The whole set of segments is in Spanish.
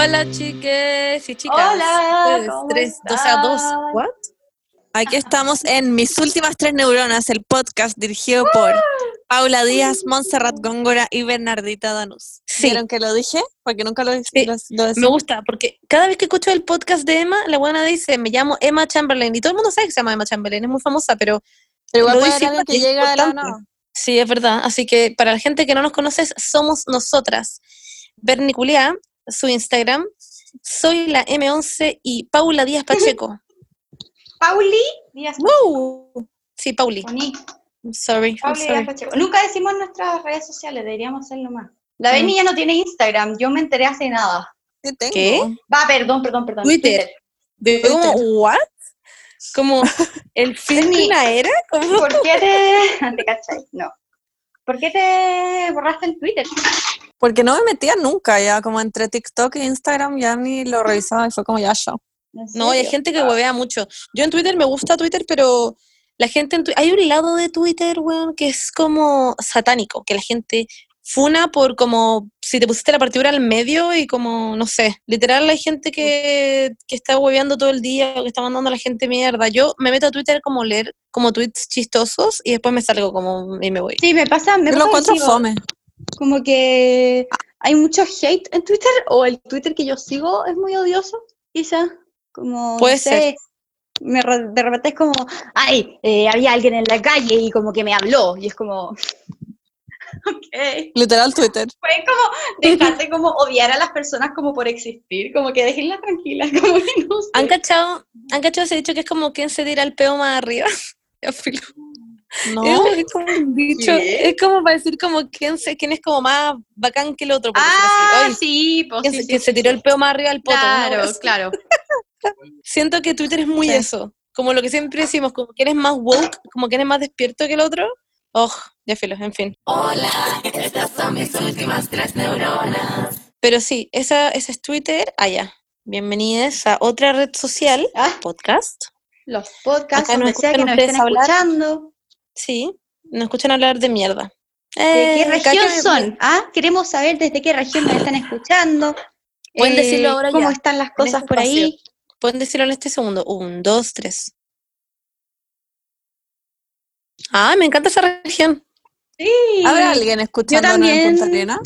Hola, chiques y chicas. Hola, ¿cómo tres, dos a dos. ¿What? Aquí estamos en Mis Últimas Tres Neuronas, el podcast dirigido por Paula Díaz, Montserrat Góngora y Bernardita Danús. Sí. ¿Vieron que lo dije? Porque nunca lo, Sí. lo- lo decía. Me gusta, porque cada vez que escucho el podcast de Emma, la buena dice, me llamo Emma Chamberlain, y todo el mundo sabe que se llama Emma Chamberlain, es muy famosa, pero Pero igual lo puede alguien que llega importante. nada. sí, es verdad. Así que para la gente que no nos conoce, somos nosotras. Berni Culiá, su Instagram, soy la M11 y Paula Díaz Pacheco. Pauli Díaz ¡Woo! Sí, Pauli. Pacheco. I'm sorry, I'm Pauli sorry. Díaz Pacheco. Nunca decimos nuestras redes sociales, deberíamos hacerlo más. La Beni ya no tiene Instagram, yo me enteré hace nada. ¿Qué tengo? ¿Qué? Va, perdón, perdón, perdón. Twitter. Yo como, ¿what? Como, ¿el fin de una era? Como, ¿Por qué te... ¿Te cachai? No. ¿Por qué te borraste el Twitter? Porque no me metía nunca, ya como entre TikTok e Instagram ya ni lo revisaba y fue como ya yo. ¿En No, y hay gente que huevea mucho. Yo en Twitter me gusta Twitter, pero la gente en hay un lado de Twitter, weón, que es como satánico, que la gente funa por como si te pusiste la partidura al medio y como, no sé, literal hay gente que, que está hueveando todo el día o que está mandando a la gente mierda. Yo me meto a Twitter como leer como tweets chistosos y después me salgo como y me voy. Sí, me pasa, me Yo lo pasa encuentro fome. Como que hay mucho hate en Twitter, o el Twitter que yo sigo es muy odioso, quizá. Como, Puede no sé, ser. me re- de repente es como, ay, eh, había alguien en la calle y como que me habló, y es como, ok. Literal Twitter. Fue como dejarte como odiar a las personas como por existir, como que déjenlas tranquilas, como que no sé. ¿Han cachado, ¿Han cachado ese dicho que es como quién se tira el peo más arriba? No. Es, como- es como un dicho, ¿Qué? es como para decir como quién, se, quién es como más bacán que el otro. por Ah, sí, pues ¿quién sí, se- sí, que sí, se tiró el peo más arriba del poto. Claro, claro. Siento que Twitter es muy Sí. eso. Como lo que siempre decimos, como quién es más woke, como quién es más despierto que el otro. Oh, ya filo, en fin. Pero sí, esa, ese es Twitter. Allá. Bienvenidos a otra red social, Ah, podcast. los podcasts, Acá nos sea que nos estén hablar. escuchando. Sí, nos escuchan hablar de mierda. ¿De qué Eh, región cállame- son? ¿Ah? Queremos saber desde qué región nos están escuchando. Pueden eh, decirlo ahora ¿Cómo ya, están las cosas este por ahí? Pueden decirlo en este segundo. Un, dos, tres. Ah, me encanta esa región. Sí. ¿Habrá alguien escuchándonos en. Punta Arena?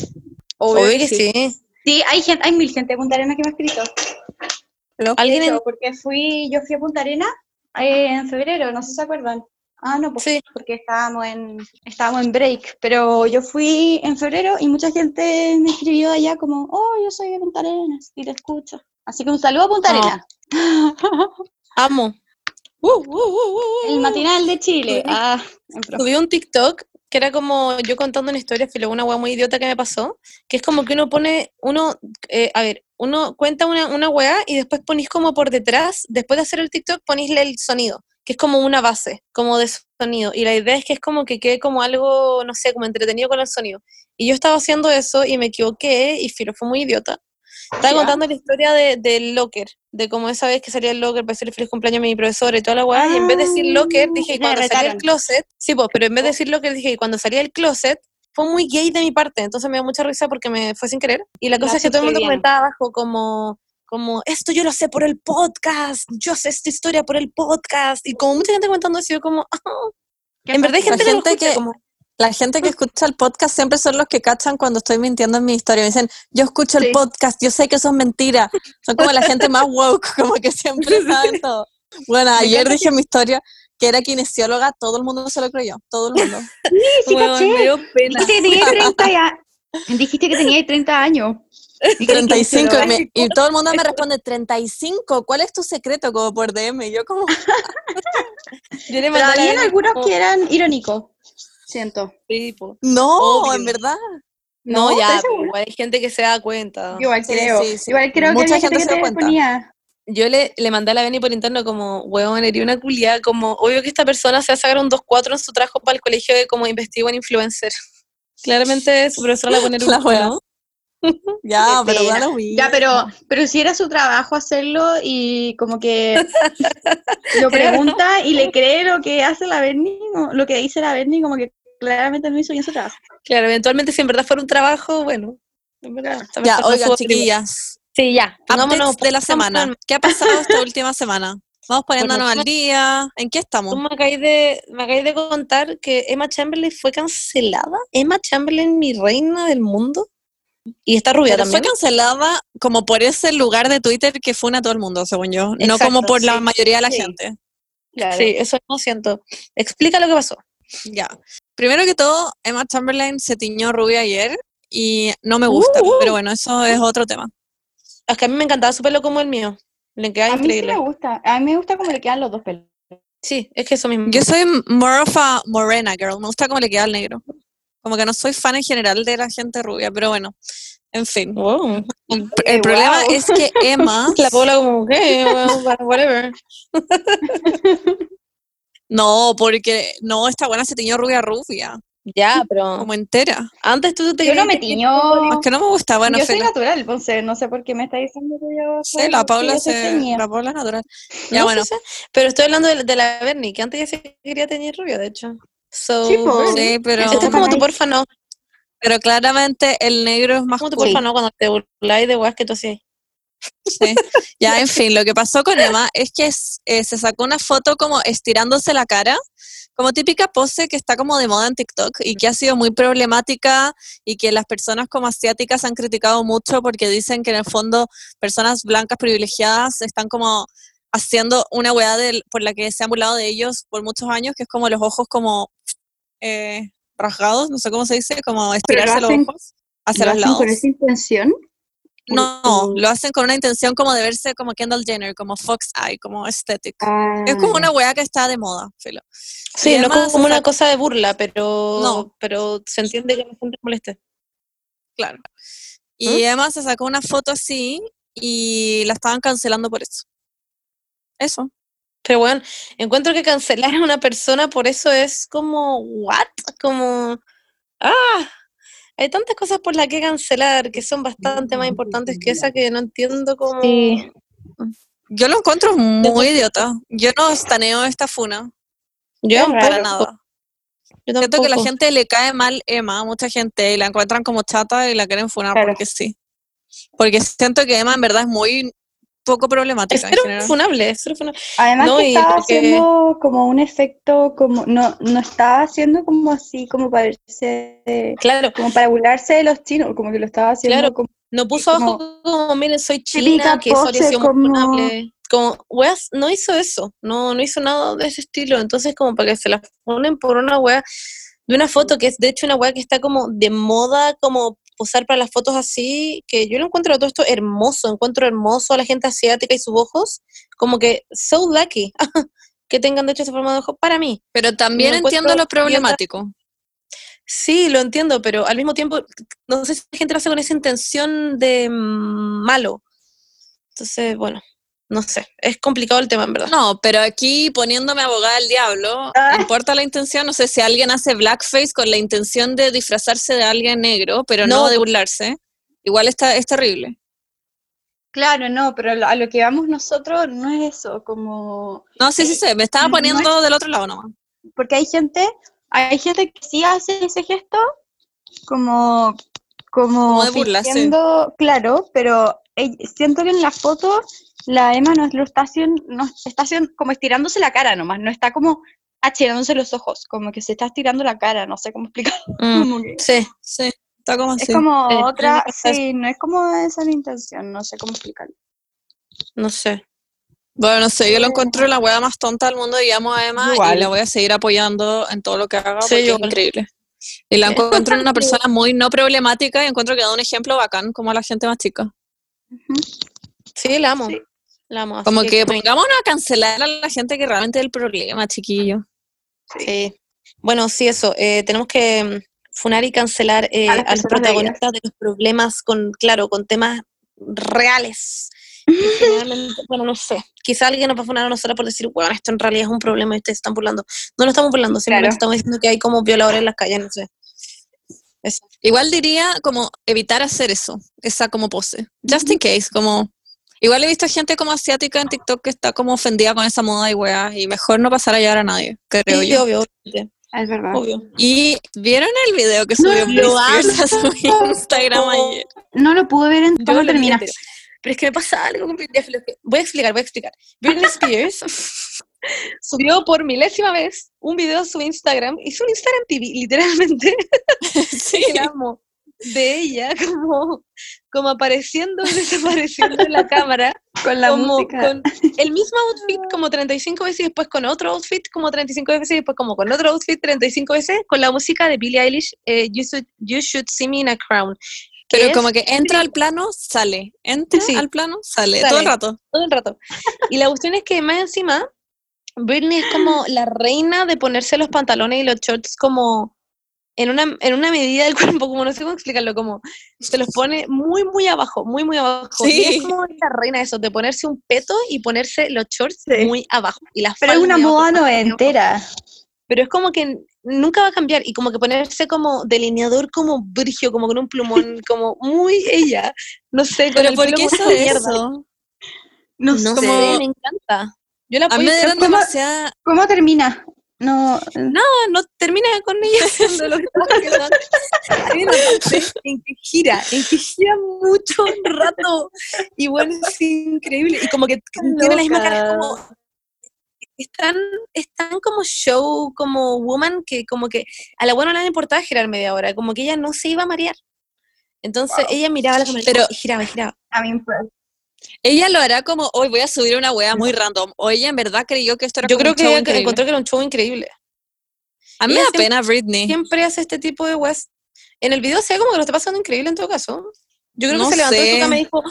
Obvio Obvio que que sí. sí. Sí, hay, gente, hay mil gente de Punta Arena que me ha escrito. ¿Alguien porque fui, yo fui a Punta Arena eh, en febrero, no sé si se acuerdan. Ah, no, pues Sí. porque estábamos en, estábamos en break, pero yo fui en febrero y mucha gente me escribió allá como, oh, yo soy de Punta Arenas y te escucho. Así que un saludo a Punta Oh. Arenas. Amo. Uh, uh, uh, uh, uh. El matinal de Chile. Ah. Subí un TikTok que era como yo contando una historia, filo, una weá muy idiota que me pasó, que es como que uno pone, uno, eh, a ver, uno cuenta una, una weá y después ponís como por detrás, después de hacer el TikTok, ponísle el sonido, que es como una base, como de sonido. Y la idea es que es como que quede como algo, no sé, como entretenido con el sonido. Y yo estaba haciendo eso y me equivoqué y filo, fue muy idiota. Estaba Ya. contando la historia de, del locker, de cómo esa vez que salía el locker para decirle feliz cumpleaños a mi profesora y toda la weá, y en vez de decir locker, dije, y Ah, cuando me salía el closet, sí, pues, pero en vez de decir locker, dije, y cuando salía el closet, fue muy gay de mi parte, entonces me dio mucha risa porque me fue sin querer. Y la cosa La es que todo el mundo bien. comentaba abajo como, como, esto yo lo sé por el podcast, yo sé esta historia por el podcast, y como mucha gente comentando eso, yo como, "Ah". en verdad hay gente, gente que- como, La gente que escucha el podcast siempre son los que cachan cuando estoy mintiendo en mi historia. Me dicen, yo escucho el Sí. podcast, yo sé que eso es mentira. Son como la gente más woke, como que siempre saben todo. Bueno, ayer dije en mi historia que era kinesióloga, todo el mundo se lo creyó, todo el mundo. Sí, sí, "Weón, caché. me dio pena. Dijiste que tenías 30 ya. Dijiste que tenías 30 años. Y que eres 35, y, me- y todo el mundo me responde, 35, ¿cuál es tu secreto? Como por DM, y yo como, Yo le Pero habían algunos que eran irónicos, siento. "Sí, po". no, Obvio. en verdad. No, No, ya, igual hay gente que se da cuenta. Igual creo. sí, sí. Igual creo Mucha que había gente gente se da cuenta. ponía. Yo le, le mandé a la Beni por interno como, weón, eres una culiada, como, obvio que esta persona se va a sacar un 2-4 en su trabajo para el colegio de como investigo en influencer. Claramente su profesora la va a poner La. ¿no? Ya, pero da lo mismo. Ya, pero, pero si era su trabajo hacerlo y como que lo pregunta y le cree lo que hace la Bernie, lo que dice la Bernie, como que claramente no hizo bien su trabajo. Claro, eventualmente si en verdad fuera un trabajo, bueno, en verdad. Ya, no oigan, su- chiquillas, Sí, ya. Updates de la semana. ¿Qué ha pasado esta última semana? Vamos poniéndonos Bueno, al día. ¿En qué estamos? Tú me acabáis de, me acabáis de contar que Emma Chamberlain fue cancelada. Emma Chamberlain, mi reina del mundo. Y está rubia Pero fue también. cancelada como por ese lugar de Twitter que fue a todo el mundo, según yo. no como por la mayoría de la Sí. gente. Claro. Sí, eso no siento. Explica lo que pasó. Ya. Primero que todo, Emma Chamberlain se tiñó rubia ayer y no me gusta, Uh, uh. pero bueno, eso es otro tema. Es que a mí me encantaba su pelo como el mío. Le queda A mí sí increíble. me gusta. A mí me gusta cómo le quedan los dos pelos. Sí, es que eso mismo. Yo soy more of a morena girl, me gusta cómo le queda al negro. Como que no soy fan en general de la gente rubia, pero bueno, en fin. Wow. El, el problema wow. es que Emma, La Paula como, que whatever. no, porque no, esta buena se tiñó rubia rubia, Ya, pero como entera. antes tú te Yo no me tiño. Es que no me gusta, bueno, yo soy natural, entonces no sé por qué me está diciendo que yo Sí, soy- la Paula se, la Paula es natural. No, Ya bueno, sé, pero estoy hablando de, de la Bernie, que antes ya se quería tener rubia, de hecho. So, Sí, pero, Esto es como tu Nice. porfa no. pero claramente el negro es más Como tu cool. porfa no cuando te burláis de weas que tú hacías. Sí. Ya, en fin, lo que pasó con Emma es que eh, se sacó una foto como estirándose la cara, como típica pose que está como de moda en TikTok y que ha sido muy problemática y que las personas como asiáticas han criticado mucho porque dicen que en el fondo personas blancas privilegiadas están como haciendo una weá del- por la que se han burlado de ellos por muchos años, que es como los ojos como eh, rasgados, no sé cómo se dice, como estirarse los hacen- ojos hacia ¿Lo los hacen lados. con esa intención? No, lo hacen con una intención como de verse como Kendall Jenner, como Fox Eye, como aesthetic. Ah, Es como una weá que está de moda, filo. Sí, Y no además, como o sea, una cosa de burla, pero, No. pero se entiende que la gente le moleste. Claro. Y Emma se sacó una foto así y la estaban cancelando por eso. Eso. Pero bueno, encuentro que cancelar a una persona por eso es como, ¿what? Como, ah, hay tantas cosas por las que cancelar que son bastante más importantes que esa que no entiendo cómo... Sí. Yo lo encuentro muy idiota. Yo no estaneo esta funa, Yo tampoco, para nada. yo Siento que la gente le cae mal Emma, mucha gente, y la encuentran como chata y la quieren funar Claro. porque sí. Porque siento que Emma en verdad es muy poco problemática funable, es cero funable. Además No, que estaba porque- haciendo como un efecto, como no, no estaba haciendo como así, como para verse- Claro, como para burlarse de los chinos, como que lo estaba haciendo Claro. como no puso abajo como, miren, soy china, que eso muy como- funable. Como, weas, no hizo eso, no, no hizo nada de ese estilo. Entonces, como para que se la ponen por una wea, de una foto que es de hecho una wea que está como de moda, como posar para las fotos así, que yo lo encuentro todo esto hermoso, encuentro hermoso a la gente asiática y sus ojos, como que so lucky que tengan de hecho esa forma de ojo para mí. Pero también entiendo lo problemático. Sí, lo entiendo, pero al mismo tiempo, no sé si la gente lo hace con esa intención de mm, malo. Entonces, bueno, no sé, es complicado el tema, en verdad. No, pero aquí poniéndome abogada del diablo, Ah. importa la intención, no sé si alguien hace blackface con la intención de disfrazarse de alguien negro, pero no, No. de burlarse, igual está, es terrible. Claro, no, pero a lo que vamos nosotros no es eso, como No, sí, sí, sí, me estaba no poniendo del otro lado nomás. porque hay gente, hay gente que sí hace ese gesto como como, Como de burlarse. fingiendo, claro, pero ell- siento que en la foto la Emma no lo está haciendo, no está haciendo como estirándose la cara nomás, no está como achirándose los ojos, como que se está estirando la cara, no sé cómo explicar. Mm, como que- sí, Sí, está como es así. como Eh, otra, sí, no es como esa la intención, no sé cómo explicarlo. no sé. Bueno, no sé, yo lo encuentro la wea más tonta del mundo y amo a Emma y la voy a seguir apoyando en todo lo que haga Sí, porque yo es increíble. Y la encuentro una persona muy no problemática y encuentro que da un ejemplo bacán como a la gente más chica. Sí, la amo. Sí. La Como que como- pongámonos a cancelar a la gente que realmente es el problema, chiquillo. Sí. Bueno, sí, eso. eh, tenemos que mm, funar y cancelar eh, A los protagonistas de los problemas con, claro, con temas reales. Bueno, no sé. Quizá alguien nos va a funar a nosotros por decir, bueno, esto en realidad es un problema y ustedes están burlando. No lo estamos burlando, simplemente Claro. estamos diciendo que hay como violadores en las calles, no sé. Eso. Igual diría como evitar hacer eso, esa como pose. Just in case, como... Igual he visto gente como asiática en TikTok que está como ofendida con esa moda y weas, y mejor no pasar a llevar a nadie, creo Sí, yo. obvio, obvio, Es verdad. obvio. Y ¿vieron el video que No, subió Spears a su. Instagram ayer? No lo pude ver en lo entero. Pero es que me pasa algo con Britney Spears. Voy a explicar, voy a explicar. Britney Spears subió por milésima vez un video a su Instagram, hizo un Instagram TV, literalmente, Sí. amo, de ella como, como apareciendo y desapareciendo en la cámara, Con la como música. con el mismo outfit como 35 veces y después con otro outfit como 35 veces y después como con otro outfit 35 veces con la música de Billie Eilish, eh, you, should, you Should See Me in a Crown. que Pero como que entra al plano, sale. Entra Sí. al plano, sale. Sale. Todo el rato. todo el rato. Y la cuestión es que más encima, Britney es como la reina de ponerse los pantalones y los shorts como en una, en una medida del cuerpo, como no sé cómo explicarlo, como se los pone muy, muy abajo, muy, muy abajo. Y Sí. es como la reina de eso, de ponerse un peto y ponerse los shorts Sí. muy abajo. Y las Pero es una moda noventera. Pero es como que nunca va a cambiar y como que ponerse como delineador como brigio, como con un plumón, como muy ella. No sé, con Pero el ¿por qué mierda. eso? No, No sé. Como- me encanta. Yo la A mí me ¿Cómo- demasiada... ¿Cómo termina? No, no, no termina con ella haciendo lo que estaba haciendo en que gira, en que gira mucho rato. Y bueno, es increíble. Y como que tiene la misma cara, es como. Es tan, es tan como show, como woman, que como que a la buena no le importaba girar media hora, como que ella no se iba a marear. Entonces ella miraba la cámara Pero- y giraba, giraba. a mí pues, Ella lo hará como, hoy voy a subir una wea muy random. O ella en verdad creyó que esto era Yo como creo un que show ella increíble. encontró que era un show increíble. A mí me da siempre- pena Britney. siempre hace este tipo de weas. En el video se ve como que lo está pasando increíble en todo caso. Yo creo No que se levantó de su cama y dijo,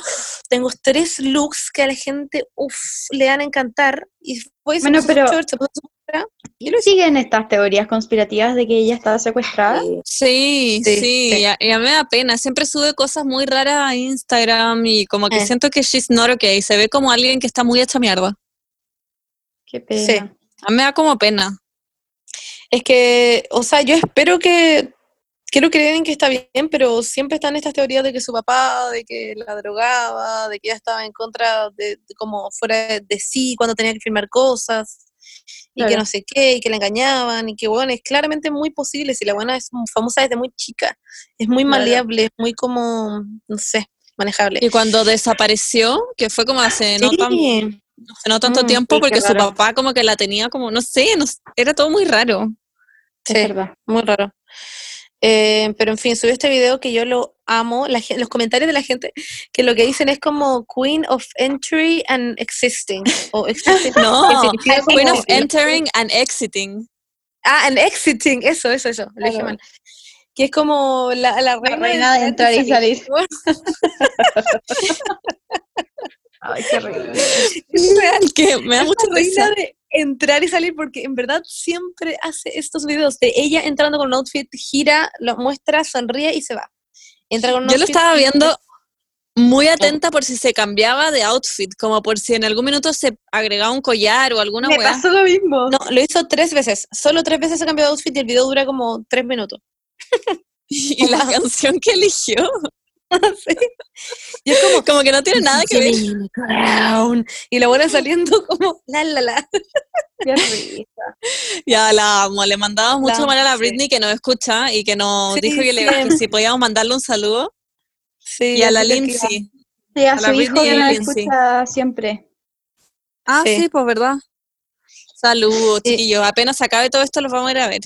tengo tres looks que a la gente, uff, le van a encantar. Y fue Bueno, pero- short, se puso su y lo siguen estas teorías conspirativas de que ella estaba secuestrada. Sí, sí, Sí, sí. Y, a, y a mí me da pena. Siempre sube cosas muy raras a Instagram y como que Eh. siento que she's not okay. Se ve como alguien que está muy hecha mierda. Qué pena. Sí. A mí me da como pena. Es que, o sea, yo espero que, quiero creer en que está bien, pero siempre están estas teorías de que su papá, de que la drogaba, de que ella estaba en contra de, de como fuera de sí cuando tenía que firmar cosas, y que no sé qué, y que la engañaban, y que bueno, es claramente muy posible, si la buena es famosa desde muy chica, es muy maleable, es muy como, no sé, manejable. Y cuando desapareció, que fue como hace no, tan- tanto Mm, tiempo, sí, porque su raro. papá como que la tenía como, no sé, no era todo muy raro. Es Sí. verdad. Muy raro. Eh, pero en fin, subí este video que yo lo amo. La, los comentarios de la gente que lo que dicen es como Queen of Entry and Existing. O existing No, que significa Queen of entering and exiting. Ah, and Exiting, eso, eso, eso. Lo dije mal. Que es como la, la reina, reina de entrar y salir. Ay, qué horrible. real. Que me da mucha reina risa. de entrar y salir porque en verdad siempre hace estos videos de ella entrando con un outfit, gira, lo muestra, sonríe y se va. Entra con un Yo lo estaba viendo muy atenta por si se cambiaba de outfit, como por si en algún minuto se agregaba un collar o alguna Me weá. pasó lo mismo. No, lo hizo tres veces. Solo tres veces se cambió de outfit y el video dura como tres minutos. Y la canción que eligió, Sí. Y es como, como que no tiene nada que ver. Y la buena saliendo como la la la. Qué risa. Ya la amo, le mandaba mucho La mal a la sí. Britney que nos escucha y que nos Sí, dijo que, le, que si podíamos mandarle un saludo. Sí, Y a la Lindsay. Sí, a A la su hijo Britney que y la Lindsay. escucha siempre. Ah, Sí. sí, pues verdad. Saludos, Sí. chiquillos. Apenas acabe todo esto, los vamos a ir a ver.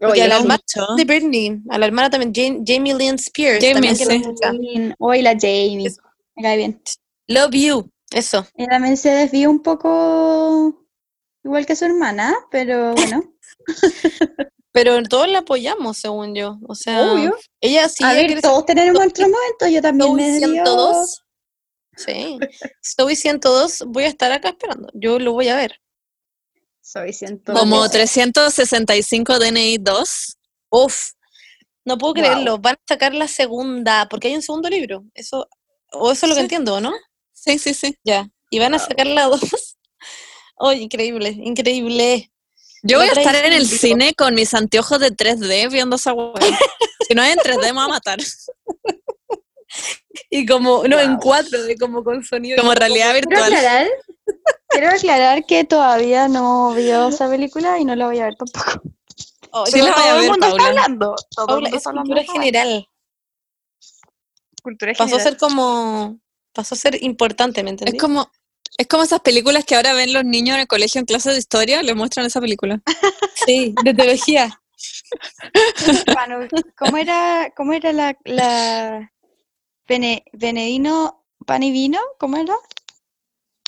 Oye, a la hermana de Britney, a la hermana también, Jane- Jamie Lynn Spears. Jamie, sí. Hoy la Jamie. Es- Me cae bien. Love you. Eso. Y también se desvió un poco igual que su hermana, pero bueno. Pero todos la apoyamos, según yo. O sea, Obvio. ella sí a ver, todos tenemos nuestro momento. Yo también me desvío. 102. Sí. Zoe 102, voy a estar acá esperando. Yo lo voy a ver. Soy ciento. Como doce. 365 DNI 2. Uf, no puedo Wow. creerlo. Van a sacar la segunda, porque hay un segundo libro. Eso, o eso es lo que entiendo, ¿no? Sí, sí, sí. Ya. Y van a sacar la dos. Oh, increíble, increíble. Yo voy a estar en el cine con mis anteojos de 3D viendo esa weá. si no es en 3D me va a matar. Y como, no, en Wow. 4D, como con sonido. Como realidad Quiero virtual. aclarar, quiero aclarar que todavía no vio esa película y no la voy a ver tampoco. Oh, Sí yo- la voy a todo el mundo está hablando. Todo el Paula, mundo es está hablando cultura general. Cultura Pasó a general. ser como, Pasó a ser importante, ¿me entendí? Es como, es como esas películas que ahora ven los niños en el colegio en clase de historia, les muestran esa película. Sí, de teología. Bueno, ¿Cómo era, cómo era la, la Bene- Benedino pan y vino? ¿Cómo era?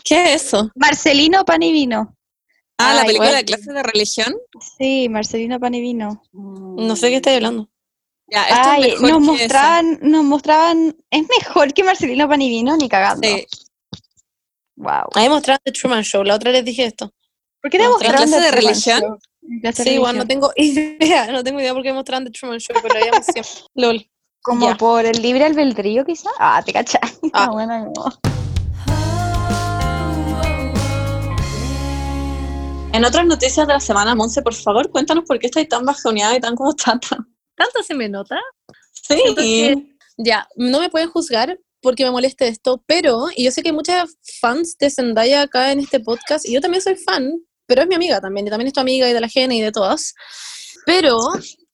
¿Qué es eso? Marcelino pan y vino. Ah, la película bueno. de clase de religión. Sí, Marcelino pan y vino. No sé qué estáis hablando. Ya, esto Ay, es mejor nos que mostraban, nos mostraban, es mejor que Marcelino pan y vino, ni cagando. Sí. Wow. Ahí mostraron The Truman Show, la otra les dije esto. ¿Por qué te ¿En mostraron clase The de Truman religión? Show? Clase Sí, igual no tengo idea, no tengo idea por qué mostraron The Truman Show, pero lo veíamos siempre. LOL. Como por el libre albedrío, quizá. Ah, te cachai. Ah. Bueno, no. En otras noticias de la semana, Monse, por favor, cuéntanos por qué estáis tan bajoneada y tan como chata. ¿Tanto se me nota? Sí. Que- Ya, no me pueden juzgar porque me moleste esto, pero, y yo sé que hay muchas fans de Zendaya acá en este podcast, y yo también soy fan, pero es mi amiga también, y también es tu amiga y de la gente y de todas. Pero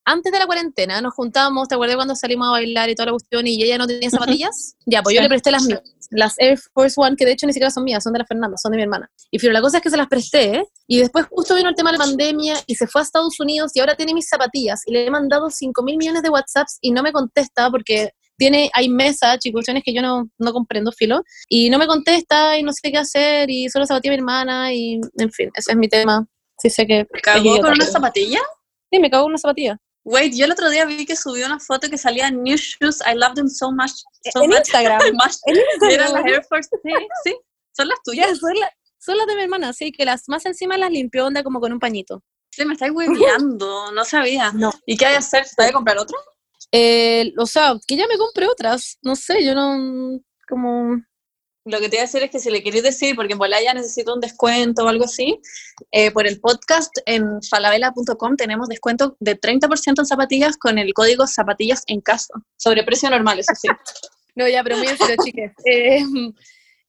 antes de la cuarentena nos juntábamos, ¿te acuerdas cuando salimos a bailar y toda la cuestión y ella no tenía zapatillas? Ya, pues yo le presté las mías, las Air Force One, que de hecho ni siquiera son mías, son de la Fernanda, son de mi hermana. Y pero la cosa es que se las presté, y después justo vino el tema de la pandemia y se fue a Estados Unidos y ahora tiene mis zapatillas y le he mandado 5 mil millones de WhatsApps y no me contesta porque tiene, hay mesa, cuestiones que yo no, no comprendo, filo, y no me contesta y no sé qué hacer y solo zapatillas a mi hermana y, en fin, ese es mi tema. Sí sé que... ¿Me cagó con una zapatilla? Sí, me cago en una zapatilla. Wait, yo el otro día vi que subió una foto que salía New Shoes, I love them so much. So en much. Instagram. En Y eran las Instagram. Air Force. Sí, sí. Son las tuyas. Ya, son, la- son las de mi hermana, sí, que las más encima las limpió onda como con un pañito. Sí, me estáis hueveando. No sabía. No. ¿Y qué hay que hacer? ¿Te voy a comprar otra? Eh, o sea, que ya me compré otras, no sé, yo no, como... Lo que te iba a decir es que si le queréis decir, porque en Volá ya necesito un descuento o algo así, eh, por el podcast en falabella.com tenemos descuento de 30% en zapatillas con el código zapatillas en casa. Sobre precio normal, eso sí. No, ya, pero muy en serio,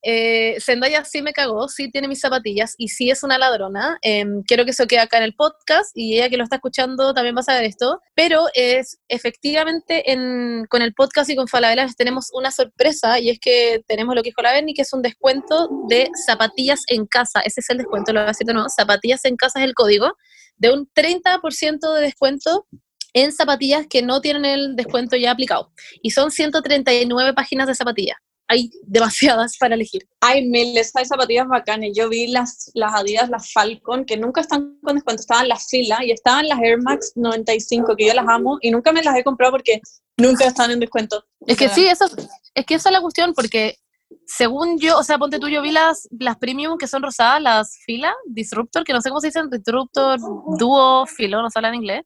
eh, Zendaya sí me cagó, sí tiene mis zapatillas y sí es una ladrona. Em, quiero que eso quede acá en el podcast y ella que lo está escuchando también va a saber esto. Pero es efectivamente en, con el podcast y con Falabella tenemos una sorpresa y es que tenemos lo que dijo la Berni, que es un descuento de zapatillas en casa. Ese es el descuento, lo voy a decir de nuevo. Zapatillas en casa es el código de un 30% de descuento en zapatillas que no tienen el descuento ya aplicado. Y son 139 páginas de zapatillas. Hay demasiadas para elegir. Hay miles, hay zapatillas bacanas. Yo vi las, las Adidas, las Falcon, que nunca están con descuento, estaban las fila y estaban las Air Max 95, que yo las amo y nunca me las he comprado porque nunca están en descuento. Es que sí, eso, es que esa es la cuestión, porque según yo, o sea, ponte tú, yo vi las, las premium que son rosadas, las fila, disruptor, que no sé cómo se dicen, disruptor, dúo, filo, no se habla en inglés,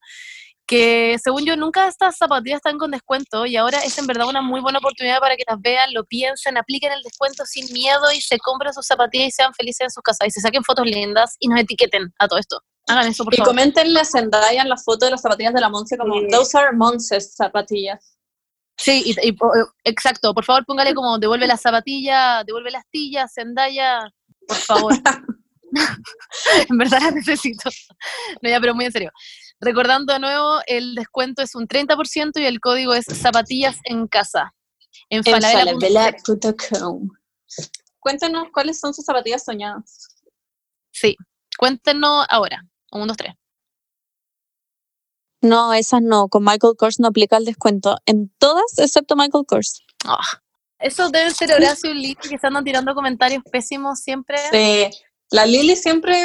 que según yo nunca estas zapatillas están con descuento y ahora es en verdad una muy buena oportunidad para que las vean, lo piensen, apliquen el descuento sin miedo y se compren sus zapatillas y sean felices en sus casas y se saquen fotos lindas y nos etiqueten a todo esto. Hagan eso, por Y favor. coméntenle a Zendaya en la foto de las zapatillas de la Monse como, Sí. those are Monses zapatillas. Sí, y, y po- exacto. Por favor, póngale como devuelve la zapatilla, devuelve las tillas, Zendaya, por favor. en verdad las necesito. No, ya, pero muy en serio. Recordando de nuevo, el descuento es un 30% y el código es zapatillas en casa. En En falabella.com. falabella.com. Cuéntanos cuáles son sus zapatillas soñadas. Sí, cuéntenos ahora. Un, dos, tres. No, esas no. Con Michael Kors no aplica el descuento. En todas, excepto Michael Kors. Ah, Eso debe ser Horacio y Lili que se andan tirando comentarios pésimos siempre. Sí, la Lili siempre,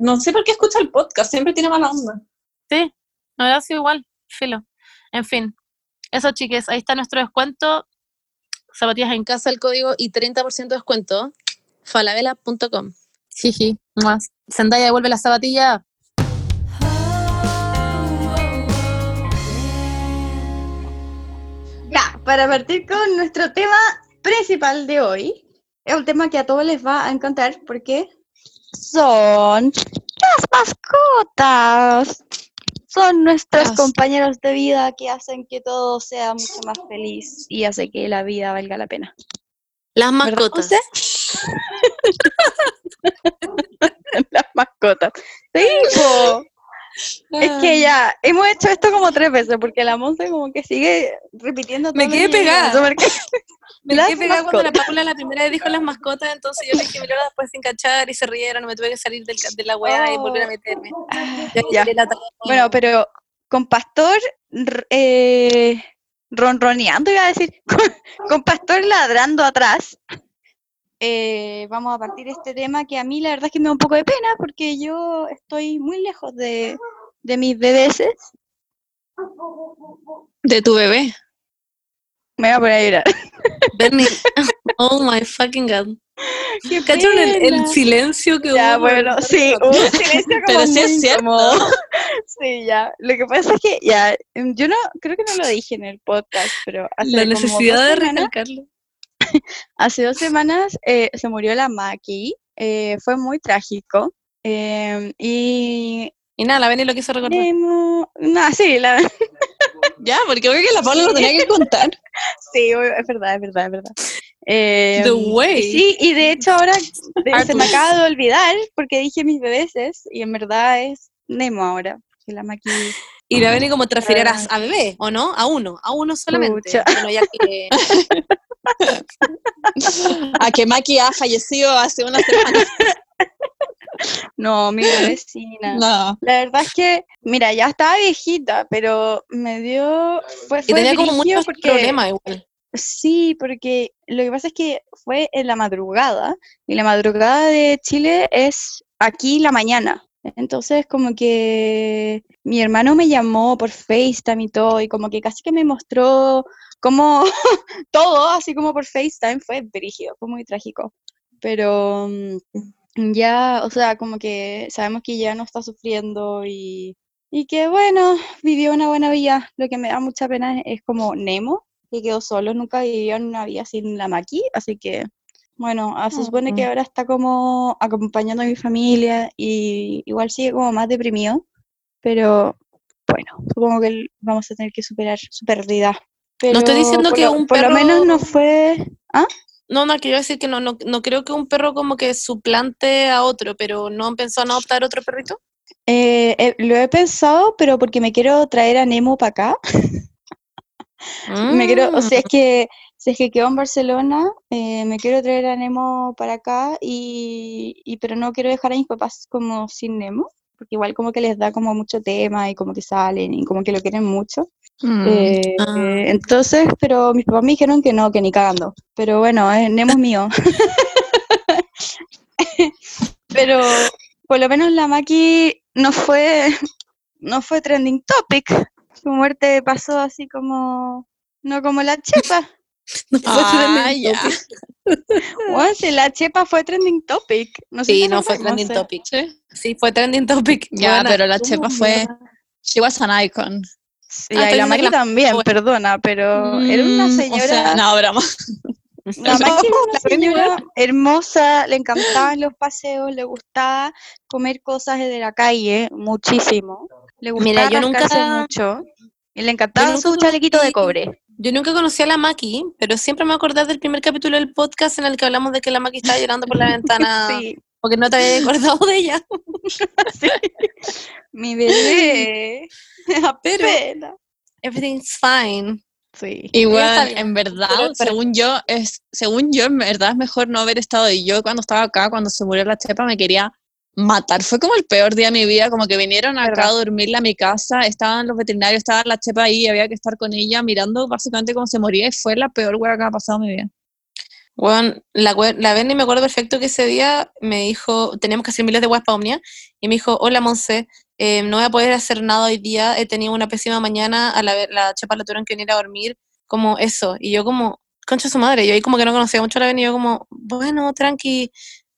no sé por qué escucha el podcast, siempre tiene mala onda. Sí, Horacio igual, filo. En fin, eso chiques, ahí está nuestro descuento. Zapatillas en casa, el código y 30% de descuento. falabella.com. Jiji, más. Zendaya devuelve la zapatilla. Ya, para partir con nuestro tema principal de hoy, es un tema que a todos les va a encantar porque son las mascotas. Son nuestros compañeros de vida que hacen que todo sea mucho más feliz y hace que la vida valga la pena. Las ¿Verdad, mascotas. Las mascotas. Sí, po. Es que ya, hemos hecho esto como tres veces, porque la Monse como que sigue repitiendo Me todo quedé pegada. Me quedé pegada cuando la. Paula la primera vez dijo las mascotas, entonces yo le dije, mira, después sin cachar y se rieron, me tuve que salir del, de la weá y volver a Oh. meterme. Ya. la talla. Bueno, pero con Pastor eh, ronroneando, iba a decir, con, con Pastor ladrando atrás, eh, vamos a partir este tema que a mí la verdad es que me da un poco de pena porque yo estoy muy lejos de, de mis bebés. De tu bebé. Me voy a poner a llorar. Bernie, oh my fucking god. ¿Cacharon el, el silencio que Ya, hubo? bueno, sí, hubo un silencio como Pero sí muy es cierto. Sí, ya. Lo que pasa es que, ya, em, yo no, creo que no lo dije en el podcast, pero hace La necesidad de recalcarlo. Hace dos semanas eh, se murió la Maki, eh, fue muy trágico. em, y Y nada, la Benny lo quiso recordar. Nemo, no, sí, la, Ya, porque creo que la Paula lo tenía que contar. sí, es verdad, es verdad, es verdad. Em, The way. Sí, y de hecho ahora se me acaba de olvidar porque dije mis bebeses y en verdad es Nemo ahora, que la Maki Y la Benny como transferirás a bebé, ¿o no? A uno, a uno solamente. Bueno, ya que A que Maki ha fallecido hace una semana. No, mi vecina. No. La verdad es que, mira, ya estaba viejita, pero me dio. Fue, y fue tenía como muchos porque, problemas igual. Sí, porque lo que pasa es que fue en la madrugada, y la madrugada de Chile es aquí la mañana. Entonces, como que mi hermano me llamó por FaceTime y todo, y como que casi que me mostró como todo, así como por FaceTime, fue brígido, fue muy trágico. Pero mm, ya, o sea, como que sabemos que ya no está sufriendo y, y que bueno, vivió una buena vida. Lo que me da mucha pena es, es como Nemo, que quedó solo, nunca vivió una vida sin la Maki, así que bueno, ah, se supone que ahora está como acompañando a mi familia y igual sigue como más deprimido, pero bueno, supongo que vamos a tener que superar su pérdida. No estoy diciendo que lo- un por lo menos no perro- fue... ¿Ah? No, no, quiero decir que no, no, no creo que un perro como que suplante a otro, pero ¿no han pensado en adoptar otro perrito? Eh, eh, lo he pensado, pero porque me quiero traer a Nemo para acá. Me quiero, o sea, es Mm. que si es que quedo en Barcelona, eh, me quiero traer a Nemo para acá y, y pero no quiero dejar a mis papás como sin Nemo, porque igual como que les da como mucho tema y como que salen y como que lo quieren mucho. Eh, Ah. eh, entonces, pero mis papás me dijeron que no, que ni cagando. Pero bueno, eh, Nemo es mío. pero por lo menos la Maki no fue, no fue trending topic. Su muerte pasó así como, no como la chepa. No fue Ah, trending ya. Bueno, si la chepa fue trending topic. No sé Sí, no fue trending topic. Sí. Sí, fue trending topic. Ya, Buena. pero la ¿Cómo chepa fue-? She was an icon. Sí, Ah, y la la- también, bueno. perdona, pero era una Mm, o señora... sea, no, broma. La era una señora hermosa, le encantaban los paseos, le gustaba comer cosas de la calle, muchísimo. Le gustaba Mira, yo nunca- mucho. Y le encantaba su chalequito de cobre. Yo nunca conocí a la Maki, pero siempre me acordé del primer capítulo del podcast en el que hablamos de que la Maki estaba llorando por la ventana Sí, porque no te había acordado de ella. sí. Mi bebé. Da Pero- pena. Everything's fine. Sí. Igual, en verdad, pero- pero- según yo, es, según yo, en verdad es mejor no haber estado. Y yo cuando estaba acá, cuando se murió la chepa, me quería matar. Fue como el peor día de mi vida, como que vinieron acá ¿Verdad? a dormirla a mi casa, estaban los veterinarios, estaba la chepa ahí, y había que estar con ella mirando básicamente cómo se moría y fue la peor hueá que ha pasado en mi vida. Bueno, la, la Berni me acuerdo perfecto que ese día me dijo, teníamos que hacer miles de weas para Omnia, y me dijo, hola Monse, eh, no voy a poder hacer nada hoy día, he tenido una pésima mañana, a la, la chepa la tuvieron que venir a dormir, como eso, y yo como, concha su madre, yo ahí como que no conocía mucho a la Berni, y yo como, bueno, tranqui,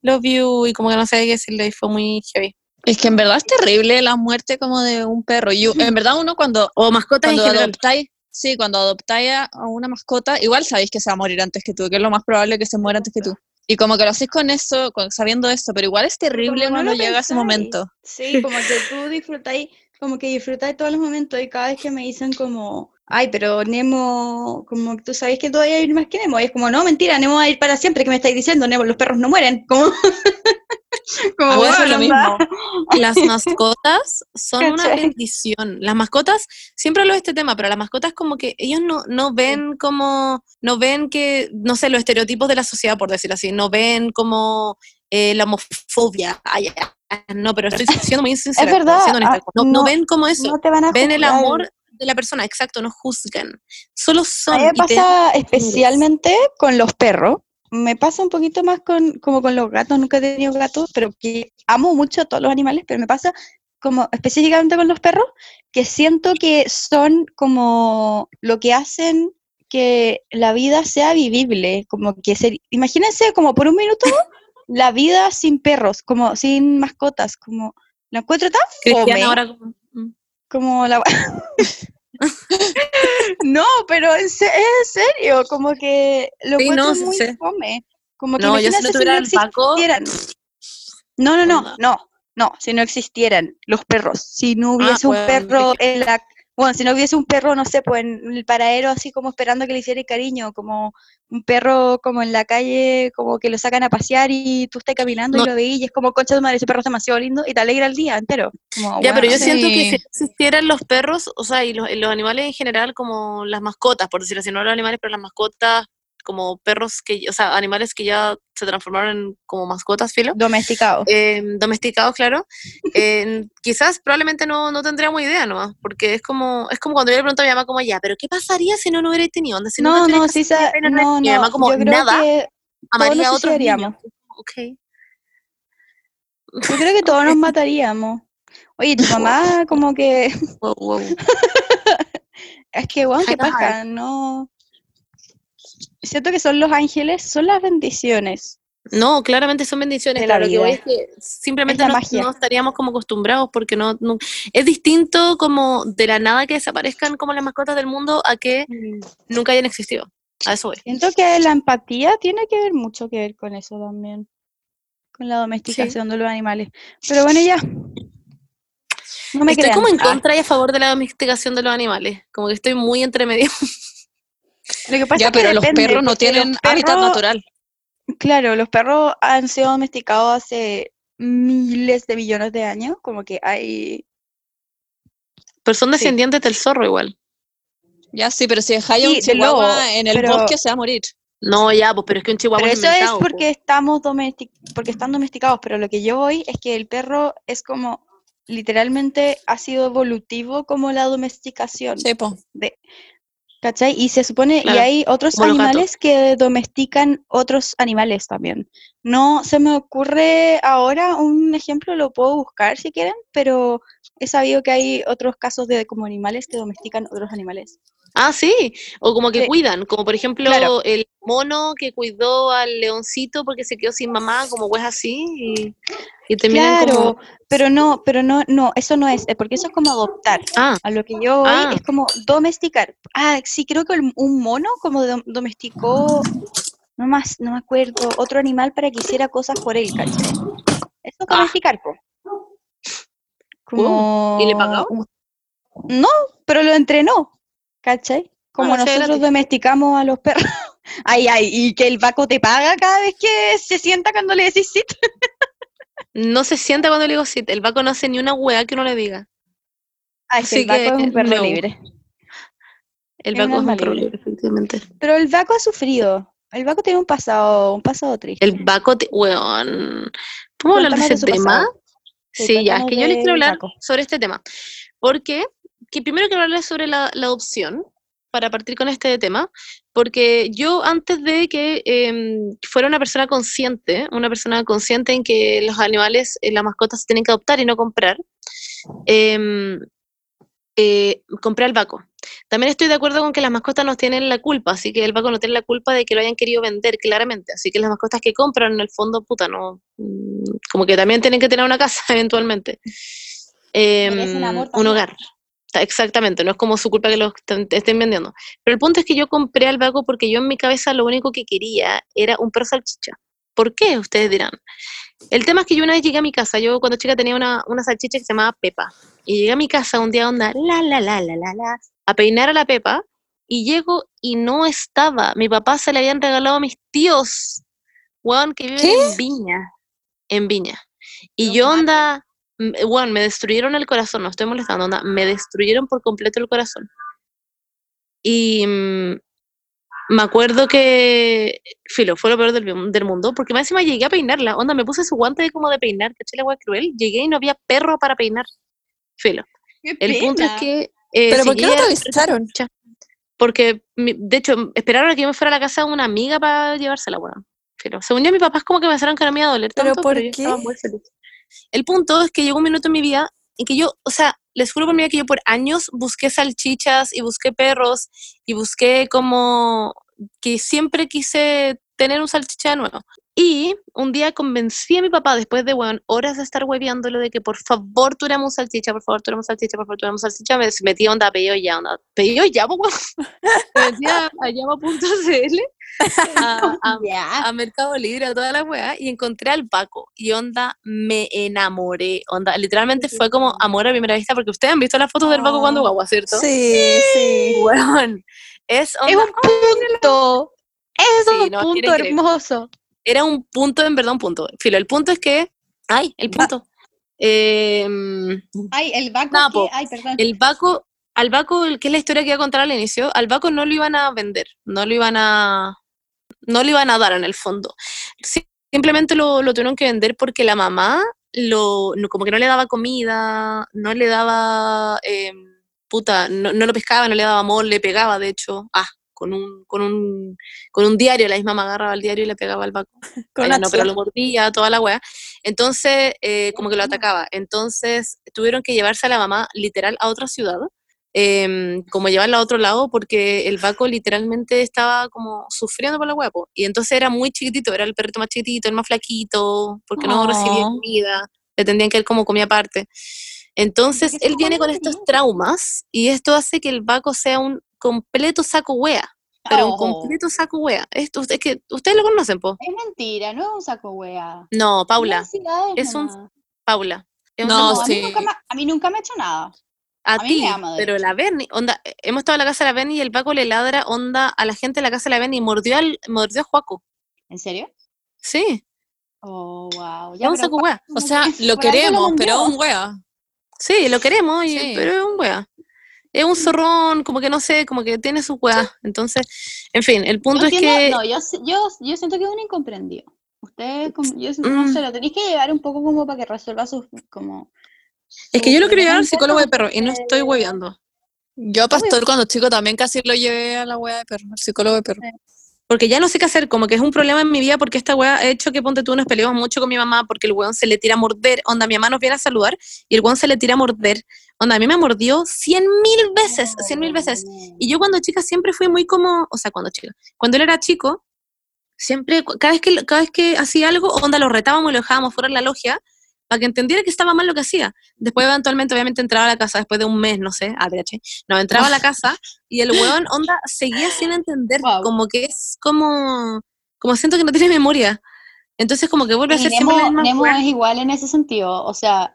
love you, y como que no sabía qué decirle, y fue muy heavy. Es que en verdad es terrible la muerte como de un perro. Y en verdad uno cuando O mascotas en cuando general. adoptáis, sí, cuando adoptáis a una mascota, igual sabéis que se va a morir antes que tú, que es lo más probable que se muera antes que tú. Y como que lo hacéis con eso, con- sabiendo eso, pero igual es terrible Como cuando llega ese pensáis. momento. Sí, como que tú disfrutáis, como que disfrutáis todos los momentos y cada vez que me dicen como, ay, pero Nemo, como que tú sabes que todavía hay más que Nemo, y es como, no, mentira, Nemo va a ir para siempre, ¿qué me estáis diciendo? Nemo, los perros no mueren, como, Como, A bueno, lo mismo. Las mascotas son una bendición. Las mascotas, siempre hablo de este tema, pero las mascotas como que ellos no, no ven como, no ven que, no sé, los estereotipos de la sociedad, por decirlo así, no ven como eh, la homofobia. Ay, no, pero estoy siendo muy sincera. Es verdad, ah, no, no no- ven como eso. No te van a ven el amor de la persona, exacto, no juzgan. Solo son. A mí me pasa especialmente con los perros. Me pasa un poquito más con, como con los gatos. Nunca he tenido gatos, pero que amo mucho a todos los animales, pero me pasa como específicamente con los perros, que siento que son como lo que hacen que la vida sea vivible. Como que se, imagínense como por un minuto la vida sin perros, como sin mascotas, como lo encuentro tan Cristiana fome. ahora como- mm. como la no pero en, se- en serio como que lo Sí, no, muy sé. fome como que No, yo si no imagínate tuviera el Paco, existieran no no no no no si no existieran los perros si no Ah, hubiese un perro en la bueno si no hubiese un perro no sé pues en el paradero así como esperando que le hiciera cariño como un perro como en la calle como que lo sacan a pasear y tú estás caminando No. y lo veís y es como concha de tu madre ese perro es demasiado lindo y te alegra el día entero Como, Ya, pero yo siento que si existieran los perros, o sea, y los, y los animales en general, como las mascotas, por decirlo así, no los animales, pero las mascotas, como perros que, o sea, animales que ya se transformaron en como mascotas, filo, domesticado eh, domesticados, claro, eh, quizás probablemente no, no tendríamos idea, ¿no? Porque es como, es como cuando yo le pregunto a mi mamá como, ya, pero ¿qué pasaría si no, no hubiera tenido? Onda, si no, no, hacer sa- pena, no, mi mamá no, como, yo creo nada, que amaría a suicidaríamos. Ok. yo creo que todos nos mataríamos. Oye, tu mamá como que, Wow, wow. es que, bueno, qué Kinda hard. paja, no. Siento que son los ángeles, son las bendiciones. No, claramente son bendiciones, claro, que voy vida. es que simplemente no, estaríamos como acostumbrados porque no, no- es distinto como de la nada que desaparezcan como las mascotas del mundo a que nunca hayan existido. A eso voy. Siento que la empatía tiene que ver mucho que ver con eso también, con la domesticación de los animales. Pero bueno, ya. No me Estoy crean. como en Ah, contra y a favor de la domesticación de los animales, como que estoy muy entre medio. lo que pasa Ya, es que pero los perros no tienen hábitat natural. Claro, los perros han sido domesticados hace miles de millones de años, como que hay... Pero son Sí. descendientes del zorro igual. Ya sí, pero si dejáis un lobo, chihuahua en el pero- bosque se va a morir. No, ya, pues, pero es que un chihuahua Pero es eso es inventado, porque estamos domestic porque están domesticados, pero lo que yo voy es que el perro es como, literalmente ha sido evolutivo como la domesticación, Sí, po. de, ¿cachai? Y se supone, y hay otros animales que domestican otros animales también. No se me ocurre ahora un ejemplo, lo puedo buscar si quieren, pero he sabido que hay otros casos de como animales que domestican otros animales. Ah, sí, o como que Sí. cuidan, como por ejemplo Claro. el mono que cuidó al leoncito porque se quedó sin mamá, como pues así, y, y terminan Claro, como... pero no, pero no, no, eso no es, eh, porque eso es como adoptar. Ah, A lo que yo voy Ah. es como domesticar. Ah, sí, creo que el- un mono como dom- domesticó, no más, no me acuerdo, otro animal para que hiciera cosas por él, ¿cachai? Eso es Ah. domesticar, po. Como... ¿y le pagaba? No, pero lo entrenó, ¿cachai? Como Ah, nosotros domesticamos a los perros. Ay, ay, y que el vaco te paga cada vez que se sienta cuando le decís sí. no se sienta cuando le digo sí, el vaco no hace ni una hueá que uno le diga. Ay, sí, Así el vaco es que un perro no. libre. El Es vaco es un perro libre. efectivamente. Pero el vaco ha sufrido. El vaco tiene un pasado, un pasado triste. El vaco, te... weón. ¿Podemos hablar de ese tema? pasado. Sí, Sí, ya, es que yo les quiero hablar sobre este tema. Porque, que primero quiero hablarles sobre la, la adopción, para partir con este tema, porque yo antes de que em, fuera una persona consciente, una persona consciente en que los animales, eh, las mascotas se tienen que adoptar y no comprar, em, eh, compré al Baco. También estoy de acuerdo con que las mascotas no tienen la culpa, así que el Baco no tiene la culpa de que lo hayan querido vender, claramente. Así que las mascotas que compran, en el fondo, puta, no. Como que también tienen que tener una casa, eventualmente. Em, amor un también. hogar. Ta- Exactamente, no es como su culpa que los estén vendiendo. Pero el punto es que yo compré al Baco porque yo en mi cabeza lo único que quería era un perro salchicha. ¿Por qué? Ustedes dirán. El tema es que yo una vez llegué a mi casa, yo cuando chica tenía una, una salchicha que se llamaba Pepa. Y llegué a mi casa un día onda, la, la, la, la, la, la, a peinar a la Pepa. Y llego y no estaba. Mi papá se le habían regalado a mis tíos. Weón, que viven ¿Qué? en Viña. En Viña. Y yo onda, bueno, me destruyeron el corazón, no estoy molestando, onda, me destruyeron por completo el corazón. Y mm, me acuerdo que, filo, fue lo peor del, del mundo, porque más encima llegué a peinarla, onda, me puse su guante de como de peinar, caché la wea cruel, llegué y no había perro para peinar. Filo. Qué El punto es pena. que... eh, ¿Pero por qué no te avisaron? Porque, de hecho, esperaron a que yo me fuera a la casa de una amiga para llevársela, weón. Pero según yo, mis papás como que pensaron que no me iba a doler ¿Pero tanto, por pero yo estaba qué? muy feliz. El punto es que llegó un minuto en mi vida en que yo, o sea, les juro por vida que yo por años busqué salchichas y busqué perros y busqué como que siempre quise tener un salchicha nuevo. Y un día convencí a mi papá, después de weón, horas de estar hueveándolo, de que por favor tuviéramos salchicha, por favor tuviéramos salchicha, por favor tuviéramos salchicha, me metí onda a pedido ya, onda, pedido ya, pues. Me metí a, a llama.cl a, a, a Mercado Libre, a toda la weá, y encontré al Paco. Y onda, me enamoré. Onda, literalmente fue como amor a primera vista, porque ustedes han visto las fotos del Paco cuando Oh. guagua, ¿cierto? Sí, sí. Weón. Es, Es onda, un punto. Es Sí, un no, punto hermoso. Era un punto, en verdad, un punto. Filo, el punto es que. Ay, el punto. Em, Ay, el Baco. Que-. Ay, perdón. el Baco, al Baco, que es la historia que iba a contar al inicio, al Baco no lo iban a vender, no lo iban a, no lo iban a dar en el fondo. Simplemente lo, lo tuvieron que vender porque la mamá lo, no- como que no le daba comida, no le daba, em, puta, no, no lo pescaba, no le daba amor, le pegaba, de hecho, ah, con un, con un, con un diario, la misma mamá agarraba el diario y le pegaba al Baco. Con Ella no, pero lo mordía, toda la weá. Entonces, eh, como que lo atacaba. Entonces, tuvieron que llevarse a la mamá literal a otra ciudad, em, como llevarla a otro lado, porque el Baco literalmente estaba como sufriendo por la po. Y entonces era muy chiquitito, era el perrito más chiquitito, el más flaquito, porque no recibía Oh. comida, le tendrían que él como comía aparte. Entonces, él viene con estos traumas y esto hace que el Baco sea un completo saco wea. Pero un Oh. completo saco wea. Esto, es que ustedes lo conocen, po. Es mentira, no es un saco wea. No, Paula. Es un-. Paula. Es un No, a, sí. mí nunca me, a mí nunca me ha hecho nada. a, a mí ti, pero la Bernie, onda, eh, hemos estado en la casa de la Bernie y el Paco le ladra onda a la gente de la casa de la Bernie y mordió al, mordió a Juaco. ¿En serio? Sí, Oh, wow. es un saco wea. O sea, lo queremos, pero vendió. un wea. Sí, lo queremos, y- Sí. pero es un wea. Es un zorrón, como que no sé, como que tiene su wea. Entonces, en fin, el punto Yo es entiendo- que. No, yo, yo, yo siento que es un incomprendido. Ustedes, como, yo no Mm. sé, lo tenéis que llevar un poco como para que resuelva sus, como... es que yo lo quiero llevar al psicólogo de perro y no estoy porque- hueveando. Yo Pastor cuando chico también casi lo llevé a la wea de perro, al psicólogo de perro. Porque ya no sé qué hacer, como que es un problema en mi vida porque esta weá ha hecho que ponte tú nos peleamos mucho con mi mamá porque el weón se le tira a morder, onda mi mamá nos viene a saludar y el weón se le tira a morder, onda a mí me mordió cien mil veces, cien mil veces. Y yo cuando chica siempre fui muy como, o sea, cuando chica, cuando él era chico, siempre, cada vez que, cada vez que hacía algo, onda lo retábamos y lo dejábamos fuera de la logia para que entendiera que estaba mal lo que hacía. Después eventualmente, obviamente, entraba a la casa después de un mes, no sé, ADH, no, entraba a la casa y el weón, onda, seguía sin entender, Wow. como que es como, como siento que no tiene memoria. Entonces como que vuelve a ser siempre la Nemo, misma Nemo weá. es igual en ese sentido, o sea,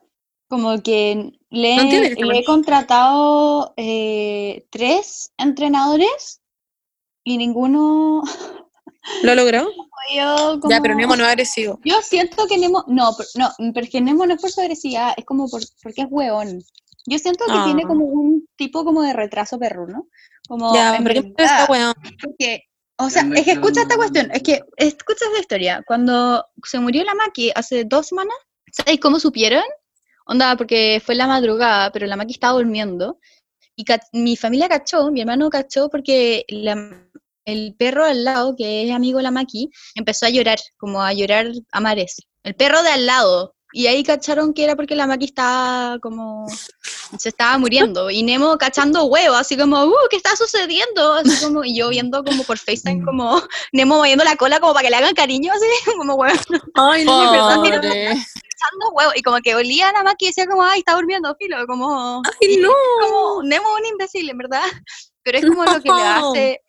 como que le, No le he contratado eh, tres entrenadores y ninguno ¿Lo logró? yo Ya, pero como- Nemo no es agresivo. Yo siento que Nemo, no, pero- no, pero es que Nemo no es por su agresividad, es como por, porque es hueón. Yo siento que tiene Ah. como un tipo como de retraso perruno. Como Ya, pero ¿qué weón? porque, o sea, es que escucha esta cuestión, es que escucha esta historia. Cuando se murió la Maki hace dos semanas, ¿sabes cómo supieron? Onda, porque fue la madrugada, pero la Maki estaba durmiendo. Y mi familia cachó, mi hermano cachó porque la- el perro al lado, que es amigo de la Maki, empezó a llorar, como a llorar a mares. El perro de al lado. Y ahí cacharon que era porque la Maki estaba como... Se estaba muriendo. Y Nemo cachando huevo, así como, uh, ¿qué está sucediendo? Así como, y yo viendo como por FaceTime, como Nemo moviendo la cola como para que le hagan cariño, así como huevo, Ay, no, cachando huevo. Y como que olía a la Maki y decía como, ay, está durmiendo, filo, como... Ay, no. como Nemo un imbécil, en verdad. Pero es como lo que le No. hace,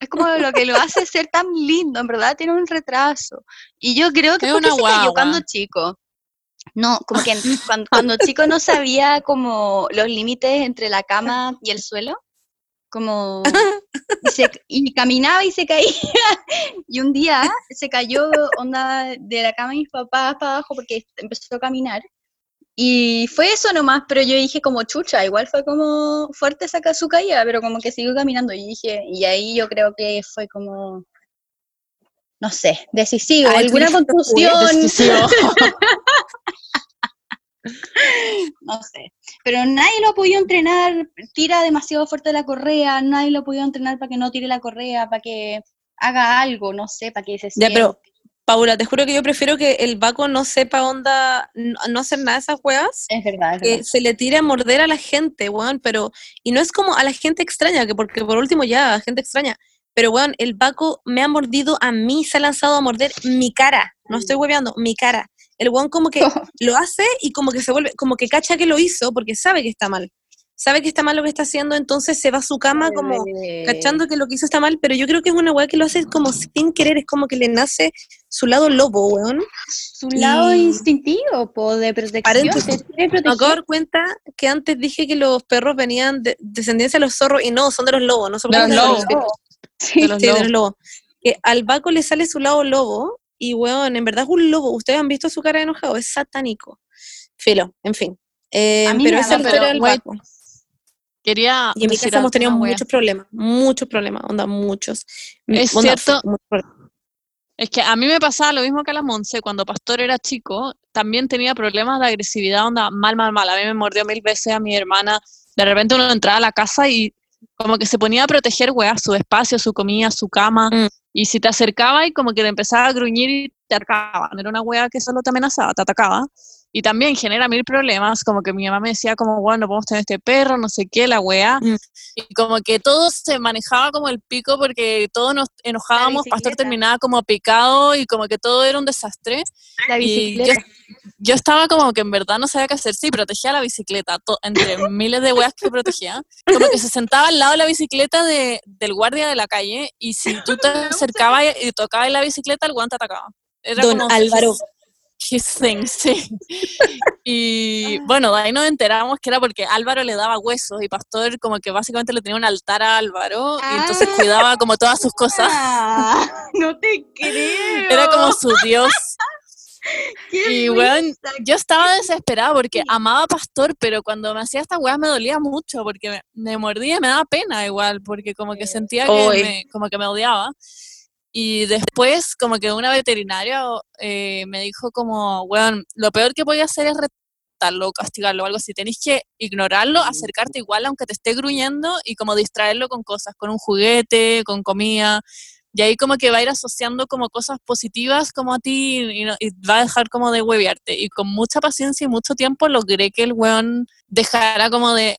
es como lo que lo hace ser tan lindo, en verdad tiene un retraso. Y yo creo que Es porque una se cayó cuando chico. No, como que cuando, cuando chico no sabía como los límites entre la cama y el suelo. como y, se- y caminaba y se caía. Y un día se cayó onda de la cama de mis papás para abajo porque empezó a caminar. Y fue eso nomás, pero yo dije como chucha, igual fue como fuerte esa ca- su caída, pero como que siguió caminando y dije, y ahí yo creo que fue como, no sé, decisivo, Ay, alguna dijiste, "Uy, contusión, Decisivo. no sé. Pero nadie lo ha podido entrenar, tira demasiado fuerte la correa, nadie lo ha podido entrenar para que no tire la correa, para que haga algo, no sé, para que se Ya, pero, siente. Paula, te juro que yo prefiero que el Baco no sepa onda, no, hacer nada de esas weas, Es verdad, es que verdad. se le tire a morder a la gente, weón, pero, y no es como a la gente extraña, que porque por último ya, a gente extraña, pero weón, el Baco me ha mordido a mí, se ha lanzado a morder mi cara, no estoy hueveando, mi cara. El weón como que lo hace y como que se vuelve, como que cacha que lo hizo porque sabe que está mal. Sabe que está mal lo que está haciendo, entonces se va a su cama como Eh, cachando que lo que hizo está mal, pero yo creo que es una weá que lo hace como sin querer, es como que le nace su lado lobo, weón. Su lado instintivo, po, de protección. Paréntesis. Me acabo de dar cuenta que antes dije que los perros venían de descendencia de los zorros y no, son de los lobos, no son De los lobos. Sí. De los Sí, de lobos. los lobos. Que al Baco le sale su lado lobo y, weón, en verdad es un lobo. Ustedes han visto su cara de enojado, es satánico. Filo, en fin. Eh, pero esa es la historia del. Quería Y en mi casa hemos tenido wea. muchos problemas, muchos problemas, onda, muchos. Es Onda, cierto. muchos. Es que a mí me pasaba lo mismo que a la Monse, cuando Pastor era chico, también tenía problemas de agresividad, onda, mal, mal, mal. A mí me mordió mil veces a mi hermana. De repente uno entraba a la casa y como que se ponía a proteger, weá, su espacio, su comida, su cama. Mm. Y si te acercaba y como que te empezaba a gruñir y te atacaba. No era una weá que solo te amenazaba, te atacaba. Y también genera mil problemas, como que mi mamá me decía como, bueno, no podemos tener este perro, no sé qué, la weá. Mm. Y como que todo se manejaba como el pico porque todos nos enojábamos, Pastor terminaba como picado y como que todo era un desastre. La Y yo, bicicleta. Yo estaba como que en verdad no sabía qué hacer. Sí, protegía la bicicleta, to- entre miles de weas que protegía. Como que se sentaba al lado de la bicicleta de, del guardia de la calle y si tú te acercabas y, y tocabas la bicicleta, el guante atacaba. Era Don como Álvaro. his- thing, sí. Y bueno, de ahí nos enteramos que era porque Álvaro le daba huesos y Pastor como que básicamente le tenía un altar a Álvaro y entonces cuidaba como todas sus cosas. Ah, no te creo. Era como su dios. Y weón, risa, yo estaba desesperada porque amaba a Pastor, pero cuando me hacía esta weá me dolía mucho porque me, me mordía y me daba pena igual, porque como que sentía que me, como que me odiaba. Y después, como que una veterinaria eh, me dijo como, weón, lo peor que podía hacer es retarlo, castigarlo o algo así. Tenéis que ignorarlo, acercarte igual aunque te esté gruñendo y como distraerlo con cosas, con un juguete, con comida. Y ahí como que va a ir asociando como cosas positivas como a ti y, no- y va a dejar como de huevearte. Y con mucha paciencia y mucho tiempo logré que el weón dejara como de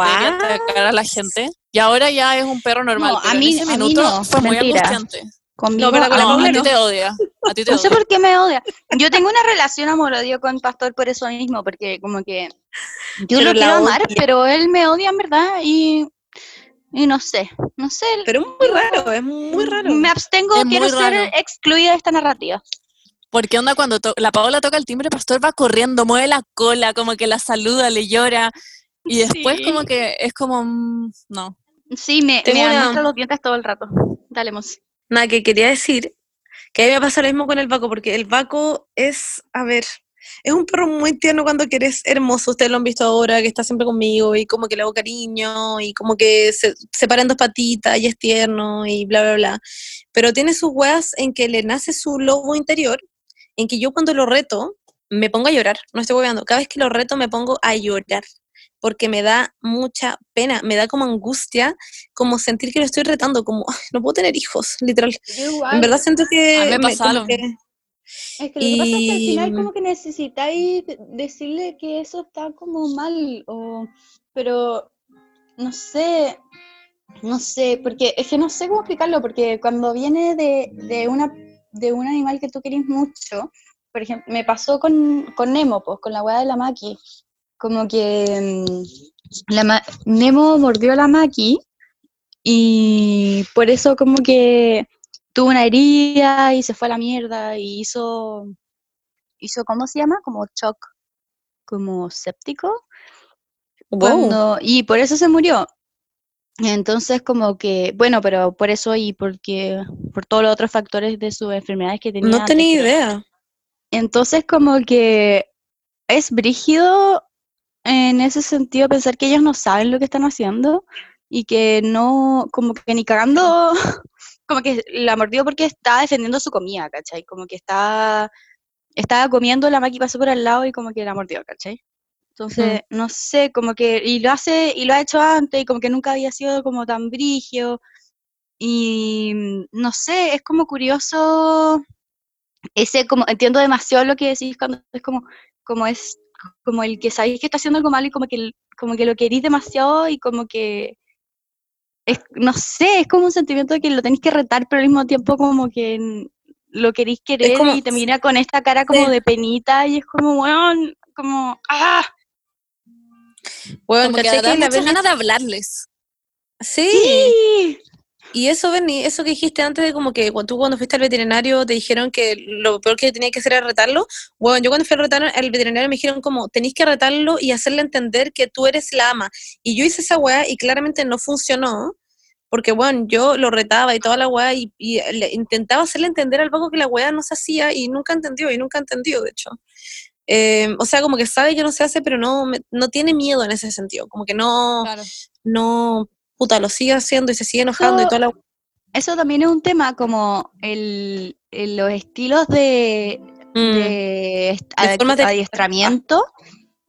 atacar a la gente. Y ahora ya es un perro normal. No, a mí- en ese a mí minuto no, fue muy angustiante. Conmigo, pero con la No, a ti no. te odia. A ti te No sé por qué me odia. Yo tengo una relación amor-odio con Pastor por eso mismo, porque como que yo Pero lo quiero amar, odia. pero él me odia en verdad y, y no sé, no sé. Pero es muy raro, es muy raro. Me abstengo, Es quiero ser raro. excluida de esta narrativa. Porque onda cuando la Paola toca el timbre, Pastor va corriendo, mueve la cola, como que la saluda, le llora. Y después Sí. como que es como, mm, no. Sí, me, Tengo me una- los dientes todo el rato. Dale, Mos. Nada, que quería decir que a mí me pasa lo mismo con el Baco, porque el Baco es, a ver, es un perro muy tierno cuando quieres hermoso. Ustedes lo han visto ahora, que está siempre conmigo y como que le hago cariño y como que se, se para en dos patitas y es tierno y bla, bla, bla. Pero tiene sus weas en que le nace su lobo interior, en que yo cuando lo reto me pongo a llorar, no estoy hueveando. Cada vez que lo reto me pongo a llorar porque me da mucha pena, me da como angustia, como sentir que lo estoy retando, como "Ay, no puedo tener hijos, literal. En verdad siento que... A mí me me- que-. Es que lo que pasa es que al final como que necesitáis de- decirle que eso está como mal, o, pero no sé, no sé, porque es que no sé cómo explicarlo, porque cuando viene de, de una, de un animal que tú querés mucho, por ejemplo, me pasó con, con Nemo, pues, con la weá de la Maki, como que mm, la ma- Nemo mordió a la Maki y por eso como que tuvo una herida y se fue a la mierda y hizo, hizo ¿cómo se llama? Como shock, como séptico. Wow. Cuando, y por eso se murió. Entonces, como que, bueno, pero por eso y porque, por todos los otros factores de sus enfermedades que tenía. No tenía idea. Entonces, como que es brígido en ese sentido pensar que ellos no saben lo que están haciendo y que no, como que ni cagando, como que la mordió porque está defendiendo su comida, ¿cachai? Como que está, estaba comiendo, la Maki pasó por al lado y como que la mordió, ¿cachai? Entonces, no sé, como que, y lo hace, y lo ha hecho antes, y como que nunca había sido como tan brigio, y mm, no sé, es como curioso ese como entiendo demasiado lo que decís cuando es como como es como el que sabéis que está haciendo algo malo y como que el- como que lo querís demasiado y como que es, no sé, es como un sentimiento de que lo tenéis que retar, pero al mismo tiempo como que lo queréis querer como- y te mira con esta cara como de penita y es como, weón, como, ah, Bueno, Como que ¿cachai da que la ganas de hablarles. Sí. sí, Y eso, Berni, eso que dijiste antes de como que cuando tú cuando fuiste al veterinario te dijeron que lo peor que tenía que hacer era retarlo. Bueno, yo cuando fui a retar al veterinario me dijeron como tenéis que retarlo y hacerle entender que tú eres la ama. Y yo hice esa weá y claramente no funcionó. Porque, bueno, yo lo retaba y toda la weá y, y le- intentaba hacerle entender al vago que la weá no se hacía y nunca entendió, y nunca entendió, de hecho. Eh, o sea, como que sabe que no se hace, pero no, me- no tiene miedo en ese sentido. Como que no, Claro. no, puta, lo sigue haciendo y se sigue enojando y Eso- toda la eso también es un tema como el, el- los estilos de, Mm. de, De de- adiestramiento.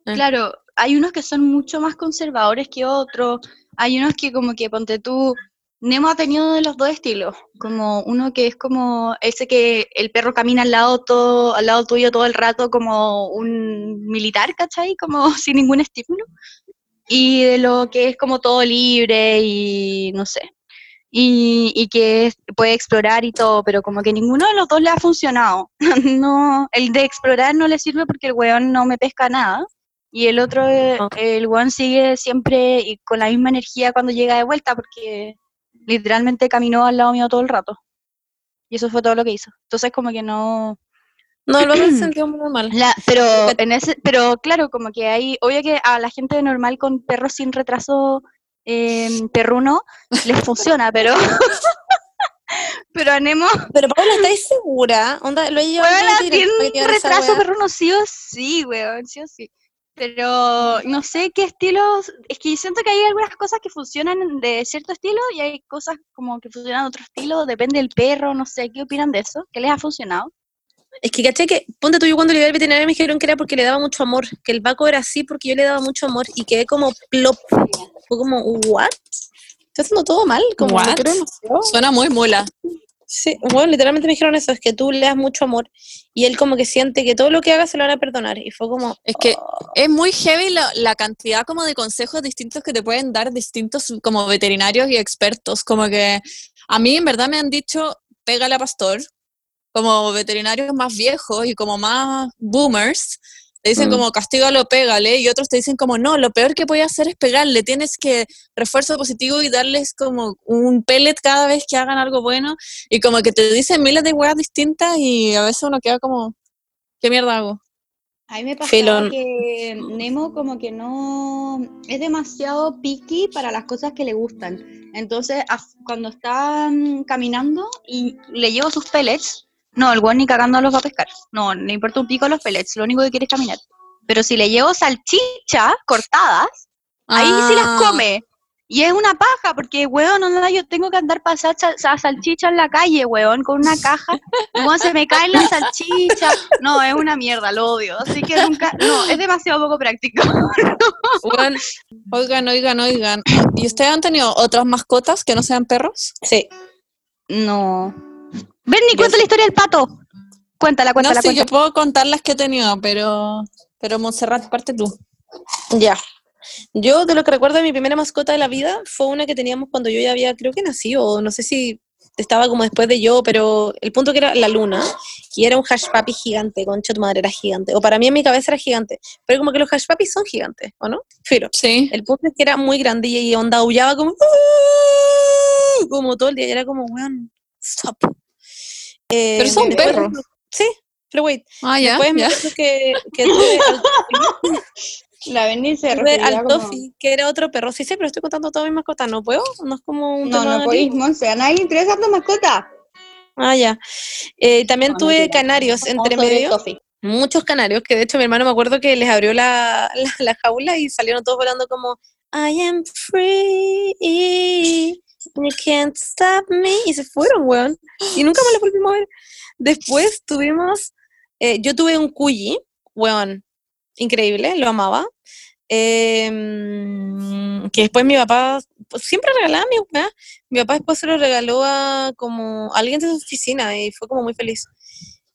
Ah. Claro, hay unos que son mucho más conservadores que otros. Hay unos que como que, ponte tú, Nemo ha tenido de los dos estilos. Como uno que es como ese que el perro camina al lado, todo, al lado tuyo todo el rato como un militar, ¿cachai? Como sin ningún estímulo. Y de lo que es como todo libre y no sé. Y, y que es- puede explorar y todo, pero como que ninguno de los dos le ha funcionado. no, el de explorar no le sirve porque el weón no me pesca nada. Y el otro, eh, el weón sigue siempre y con la misma energía cuando llega de vuelta porque literalmente caminó al lado mío todo el rato. Y eso fue todo lo que hizo. Entonces como que no... No, el vago se sentió muy normal. La, pero en ese, pero claro, como que hay, obvio que a la gente normal con perros sin retraso eh, perruno les funciona, pero pero a Nemo, Pero Paula, ¿estáis segura? Onda, lo he llevado tiene retraso perruno sí o sí, weón, sí o sí. Pero no sé qué estilos, es que siento que hay algunas cosas que funcionan de cierto estilo y hay cosas como que funcionan de otro estilo, depende del perro, no sé, ¿qué opinan de eso? ¿Qué les ha funcionado? Es que caché que, ponte tú, yo cuando le iba al veterinario me dijeron que era porque le daba mucho amor, que el vaco era así porque yo le daba mucho amor y quedé como plop. Fue como, ¿what? Estoy haciendo todo mal, como What? Suena muy mula. Sí, bueno, literalmente me dijeron eso, es que tú le das mucho amor y él como que siente que todo lo que haga se lo van a perdonar y fue como, Es que es muy heavy la, la cantidad como de consejos distintos que te pueden dar distintos como veterinarios y expertos. Como que a mí en verdad me han dicho, pégale a pastor, como veterinarios más viejos y como más boomers. Te dicen Mm. como castígalo, pégale, y otros te dicen como no, lo peor que puedes hacer es pegarle, tienes que refuerzo positivo y darles como un pellet cada vez que hagan algo bueno, y como que te dicen miles de weas distintas y a veces uno queda como, ¿qué mierda hago? A mí me pasa que Nemo como que no es demasiado picky para las cosas que le gustan. Entonces, cuando está mm, caminando y le llevo sus pellets, no, el weón ni cagando los va a pescar. No, le importa un pico los pellets, lo único que quiere es caminar. Pero si le llevo salchicha cortadas, ahí sí las Ah. come. Y es una paja, porque, weón, onda, yo tengo que andar pasar salchicha en la calle, weón, con una caja. Weón, se me caen las salchichas. No, es una mierda, lo odio. Así que nunca, no, es demasiado poco práctico. bueno, Oigan, oigan, oigan. ¿Y ustedes han tenido otras mascotas que no sean perros? sí, No. Bernie, cuenta la historia del pato. Cuéntala, cuéntala, no, sí, yo cuéntala. puedo contar las que he tenido, pero, pero Montserrat, parte tú. ya. Yo de lo que recuerdo de mi primera mascota de la vida fue una que teníamos cuando yo ya había, creo que nací, o no sé si estaba como después de yo, pero el punto que era la luna, y era un hash papi gigante, concha tu madre, era gigante, o para mí en mi cabeza era gigante, pero como que los hash papis son gigantes, ¿o no? Firo. Sí. El punto es que era muy grande y, onda aullaba como, como todo el día, y era como, weón, stop. Eh, Pero son después- perros. Sí, pero wait, Ah, ya, Después me ya. acuerdo que, que tuve al- La Benny se al como... Toffee, que era otro perro. Sí, sí, pero estoy contando todas mis mascotas. ¿No puedo? No es como un No, no podéis, Monse. ¿A nadie le interesa tu mascota? Ah, ya. Eh, también No, tuve mentira. canarios entre medio. Muchos canarios, que de hecho mi hermano me acuerdo que les abrió la, la, la jaula y salieron todos volando como I am free, you can't stop me. Y se fueron, weón. Y nunca más los volvimos a ver. Después tuvimos, eh, yo tuve un cuyi, weón, increíble, lo amaba. Em, que después mi papá, pues, siempre regalaba mi weá. Mi papá después se lo regaló a como a alguien de su oficina y fue como muy feliz.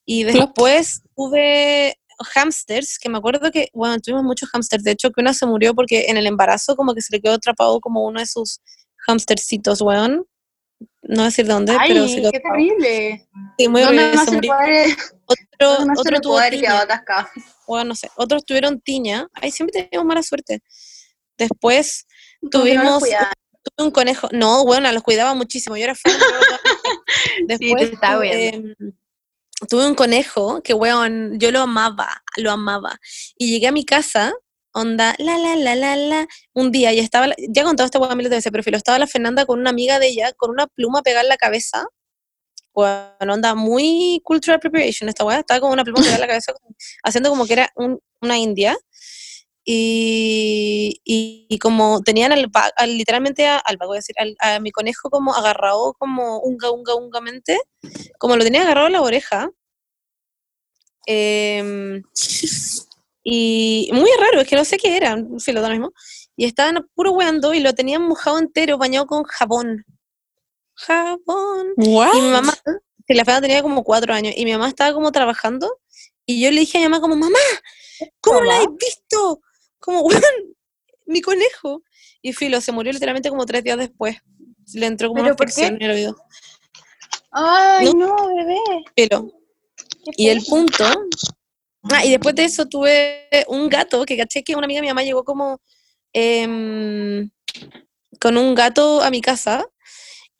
Y después tuve hamsters, que me acuerdo que, bueno, tuvimos muchos hamsters. De hecho, que una se murió porque en el embarazo como que se le quedó atrapado como uno de sus hamstercitos, weón. No decir dónde, pero quedó qué terrible. Sí, muy ¿Dónde horrible, más se se murió. puede, Otro, se otro tuvo tiña. Bueno, no sé. Otros tuvieron tiña. Ay, siempre tenemos mala suerte. Después tuvimos tuve un conejo. No, bueno, los cuidaba muchísimo. Yo era fan. Después estaba tuve, em, tuve un conejo que, weón, yo lo amaba, lo amaba. Y llegué a mi casa, onda, la, la, la, la, la, un día, y estaba, ya contado esta miles de veces, pero filo, estaba la Fernanda con una amiga de ella, con una pluma pegada en la cabeza. Bueno, onda, muy cultural preparation esta weá, estaba con una pluma pegada en la cabeza, haciendo como que era un- una india. Y, y, y como tenían al, al- literalmente a, al voy a decir, al- a mi conejo como agarrado como unga, unga, ungamente, como lo tenía agarrado a la oreja. em, y muy raro, es que no sé qué era, sí, lo da lo mismo. Y estaban puro weando y lo tenían mojado entero, bañado con jabón. Jabón. ¿What? Y mi mamá, que la Fernanda tenía como cuatro años, y mi mamá estaba como trabajando, y yo le dije a mi mamá como, mamá, ¿cómo no la has visto? Como, weón, mi conejo. Y Filo, se murió literalmente como tres días después. Le entró como ¿Pero una infección en el oído. Ay, no, bebé. Filo. Y el punto. Ah, y después de eso tuve un gato que caché que una amiga de mi mamá llegó como em, con un gato a mi casa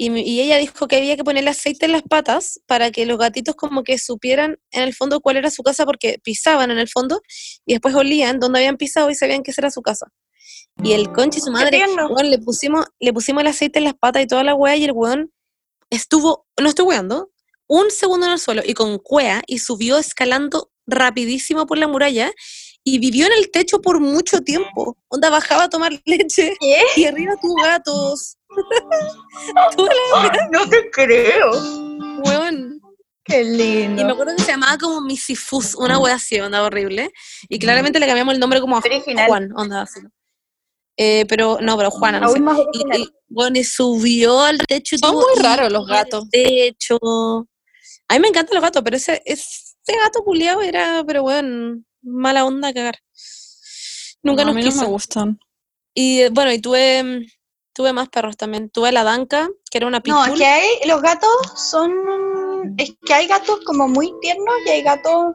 y, ella dijo que había que ponerle aceite en las patas para que los gatitos como que supieran en el fondo cuál era su casa porque pisaban en el fondo y después olían donde habían pisado y sabían que esa era su casa. Y el conche y su madre, weón, le pusimos, le pusimos el aceite en las patas y toda la weá y el weón estuvo, no estoy weando, un segundo en el suelo y con cuea y subió escalando rapidísimo por la muralla y vivió en el techo por mucho tiempo. Onda bajaba a tomar leche ¿Qué? y arriba tuvo gatos. La No te creo. weón. Qué Y me lindo. acuerdo que se llamaba como Misifus, una wea así, onda horrible. Y claramente le cambiamos el nombre como a Original. Juan, onda así. Eh, pero, no, pero Juana, no sé. Más Y, y, bueno, y subió al techo. y Son muy raros los gatos. techo. A mí me encantan los gatos, pero ese, ese gato culiado era, pero bueno, mala onda a cagar. Nunca No, a nos no me gustan. Y bueno, y tuve, tuve más perros también. Tuve la Danca, que era una pitbull. No, es que hay, los gatos son, es que hay gatos como muy tiernos y hay gatos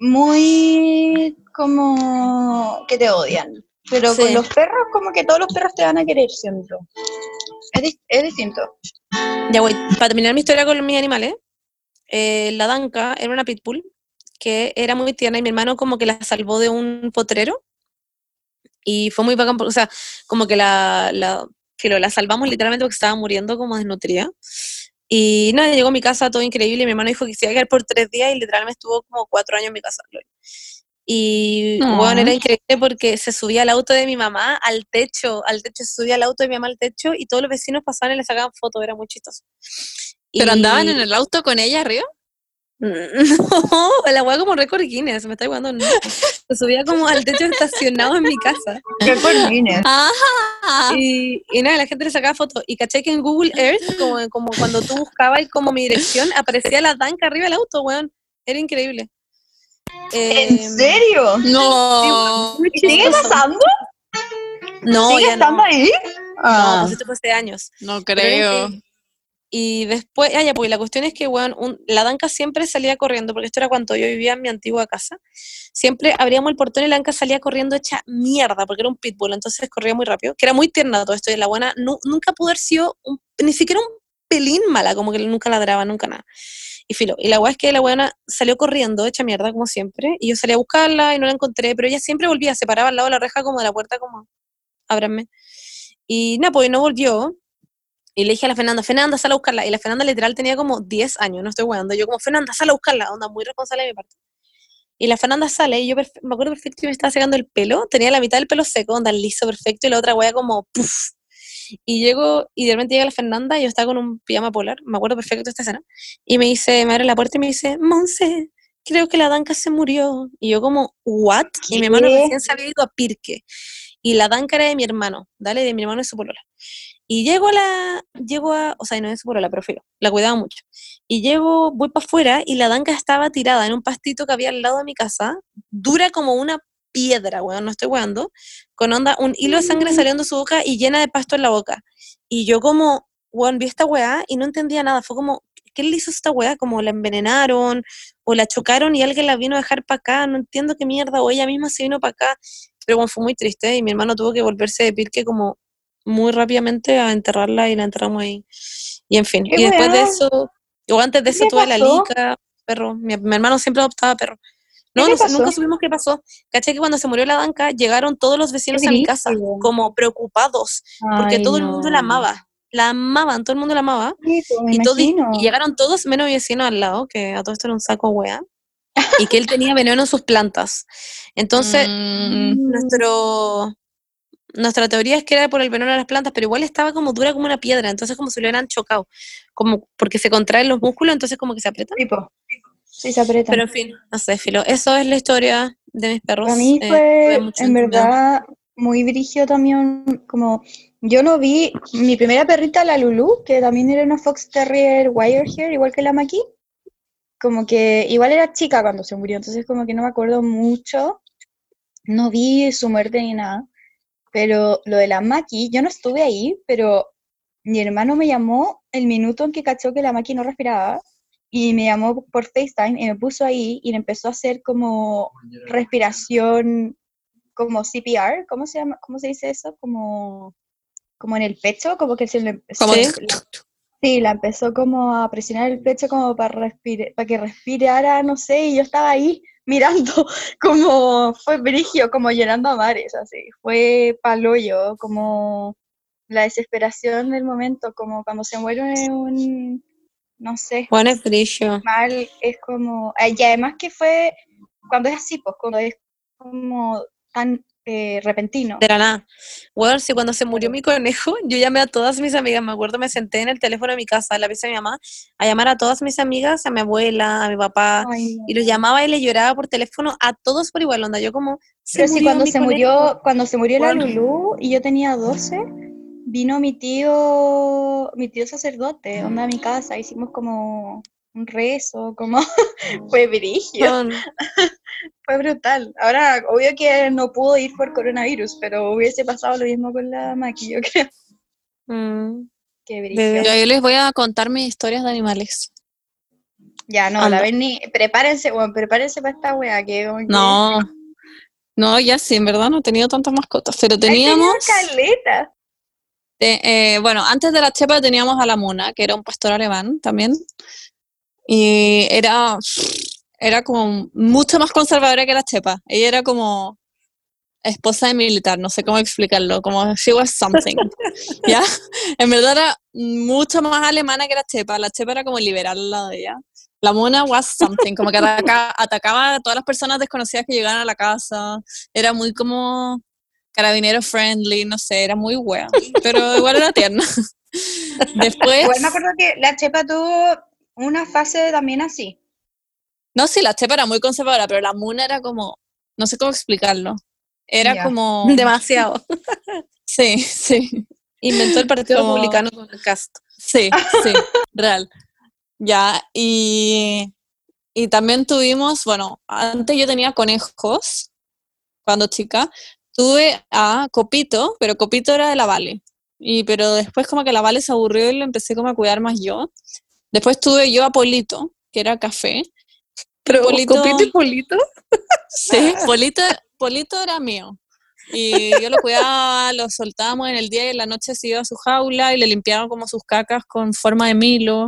muy como que te odian. Pero Sí. con los perros como que todos los perros te van a querer siempre. Es, es distinto. Ya voy, para terminar mi historia con mis animales, eh, la Danca era una pitbull que era muy tierna y mi hermano como que la salvó de un potrero y fue muy bacán, o sea, como que la, la, filo, la salvamos literalmente porque estaba muriendo como desnutrida. Y nada, llegó a mi casa todo increíble y mi hermano dijo que se iba a quedar por tres días y literalmente estuvo como cuatro años en mi casa. Y bueno, era increíble porque se subía al auto de mi mamá al techo, al techo, se subía al auto de mi mamá al techo y todos los vecinos pasaban y le sacaban fotos, era muy chistoso. ¿Pero andaban en el auto con ella arriba? No, la weá como récord Guinness, me está jugando. No. Se subía como al techo estacionado en mi casa. Qué coordines. Ajá. Y, y nada, la gente le sacaba fotos. Y caché que en Google Earth, como, como cuando tú buscabas como mi dirección, aparecía la danca arriba del auto, weón. Era increíble. ¿En Em, serio? No. muy ¿Y ¿Sigue pasando? No, ¿Sigue ya estando no. ahí? No, Ah. pues esto fue hace años. No creo. Y después, ah, pues la cuestión es que, weón, la Danca siempre salía corriendo, porque esto era cuando yo vivía en mi antigua casa. Siempre abríamos el portón y la Danca salía corriendo hecha mierda, porque era un pitbull, entonces corría muy rápido, que era muy tierna todo esto, y la buena nu- nunca pudo haber sido un- ni siquiera un pelín mala, como que nunca ladraba, nunca nada. Y filo, y la weá es que la weona salió corriendo, hecha mierda, como siempre, y yo salí a buscarla y no la encontré, pero ella siempre volvía, se paraba al lado de la reja como de la puerta, como, ábranme. Y nada, pues no volvió. Y le dije a la Fernanda, Fernanda, sal a buscarla. Y la Fernanda literal tenía como 10 años, no estoy weando. Yo como, Fernanda, sal a buscarla, onda muy responsable de mi parte. Y la Fernanda sale y yo me acuerdo perfecto que me estaba secando el pelo, tenía la mitad del pelo seco, onda liso, perfecto, y la otra wea como, puff. Y llego, y de repente llega la Fernanda y yo estaba con un pijama polar, me acuerdo perfecto de esta escena, y me dice, me abre la puerta y me dice, Monse, creo que la Danca se murió. Y yo como, ¿what? Y mi hermano ¿Qué? recién se había ido a Pirque. Y la Danca era de mi hermano, ¿dale? De mi hermano y su polola. Y llego a la, llego a, o sea, no es su polola, pero filo, la cuidaba mucho. Y llego, voy para afuera y la Danca estaba tirada en un pastito que había al lado de mi casa, dura como una piedra, weón, no estoy weando, con onda, un hilo de sangre saliendo de su boca y llena de pasto en la boca. Y yo como, weón, vi esta weá y no entendía nada, fue como, ¿qué le hizo esta weá? Como la envenenaron o la chocaron y alguien la vino a dejar para acá, no entiendo qué mierda, o ella misma se vino para acá. Pero bueno, fue muy triste y mi hermano tuvo que volverse de Pirque como muy rápidamente a enterrarla y la enterramos ahí. Y en fin, ¿Qué y después de eso, o antes de ¿Qué eso tuve la pasó? lica, perro. Mi, mi hermano siempre adoptaba perro. No, no nunca supimos qué pasó. Caché que cuando se murió la Danca, llegaron todos los vecinos a mi casa, como preocupados, porque Ay, todo el mundo la no. amaba. La amaban, todo el mundo la amaba. Sí, Y, todo- y llegaron todos, menos mi vecino al lado, que a todo esto era un saco wea, y que él tenía veneno en sus plantas. Entonces, Mm, nuestro, nuestra teoría es que era por el veneno de las plantas, pero igual estaba como dura como una piedra, entonces como si lo hubieran chocado, como porque se contraen los músculos, entonces como que se aprietan. Tipo. Sí, se aprieta. Pero en fin, no sé, filo. Eso es la historia de mis perros. Para mí eh, fue, en verdad, muy brigio también, como, yo no vi, mi primera perrita, la Lulu, que también era una Fox Terrier Wirehair, igual que la Maki, como que igual era chica cuando se murió, entonces como que no me acuerdo mucho, no vi su muerte ni nada, pero lo de la Maki, yo no estuve ahí, pero mi hermano me llamó el minuto en que cachó que la Maki no respiraba, y me llamó por FaceTime y me puso ahí y empezó a hacer como respiración como CPR, ¿cómo se llama? ¿Cómo se dice eso? Como, como en el pecho, como que se le Como se- de- Sí, la empezó como a presionar el pecho como para respire, para que respirara, no sé, y yo estaba ahí mirando como fue brigio, como llenando a mares, así, fue paloyo, como la desesperación del momento, como cuando se muere un, no sé, Juan es brillo. mal, es como, y además que fue, cuando es así, pues cuando es como tan eh, repentino. De la nada. Bueno, sí, cuando se murió mi conejo, yo llamé a todas mis amigas, me acuerdo, me senté en el teléfono de mi casa, en la pieza de mi mamá, a llamar a todas mis amigas, a mi abuela, a mi papá, Ay, no. y los llamaba y le lloraba por teléfono a todos por igual, onda. Yo como, se Pero murió cuando se conejo. murió, cuando se murió la. Lulú y yo tenía 12, vino mi tío, mi tío sacerdote, onda a mi casa, hicimos como un rezo, como fue brigio, Son- fue brutal. Ahora, obvio que no pudo ir por coronavirus, pero hubiese pasado lo mismo con la Maki, yo creo. mm, Qué brigio. yo les voy a contar mis historias de animales. Ya, no, Anda. la Berni, prepárense, bueno, prepárense para esta wea, que No, no, ya sí, en verdad no he tenido tantas mascotas, pero teníamos, caleta. eh, eh, bueno, antes de la chepa teníamos a la Muna, que era un pastor alemán también, y era, era como mucho más conservadora que la chepa. Ella era como esposa de militar, no sé cómo explicarlo, como she was something, ¿ya? En verdad era mucho más alemana que la chepa, la chepa era como liberal al lado de ella. La mona was something, como que ataca- atacaba a todas las personas desconocidas que llegaban a la casa, era muy como carabinero friendly, no sé, era muy wea, pero igual era tierna. Después, Igual me acuerdo que la Chepa tuvo una fase también así. no, sí, la chepa era muy conservadora, pero la mona era como, no sé cómo explicarlo, era como, demasiado. sí, sí. Inventó el Partido Como- Republicano con el cast. Sí, sí, real. Ya, y, y también tuvimos, bueno, antes yo tenía conejos cuando chica. Tuve a Copito, pero Copito era de la Vale. Y, pero después como que la Vale se aburrió y lo empecé como a cuidar más yo. Después tuve yo a Polito, que era café. Pero Polito- y Polito. Sí, Polito, Polito era mío. Y yo lo cuidaba, lo soltábamos en el día y en la noche se iba a su jaula y le limpiaba como sus cacas con forma de Milo.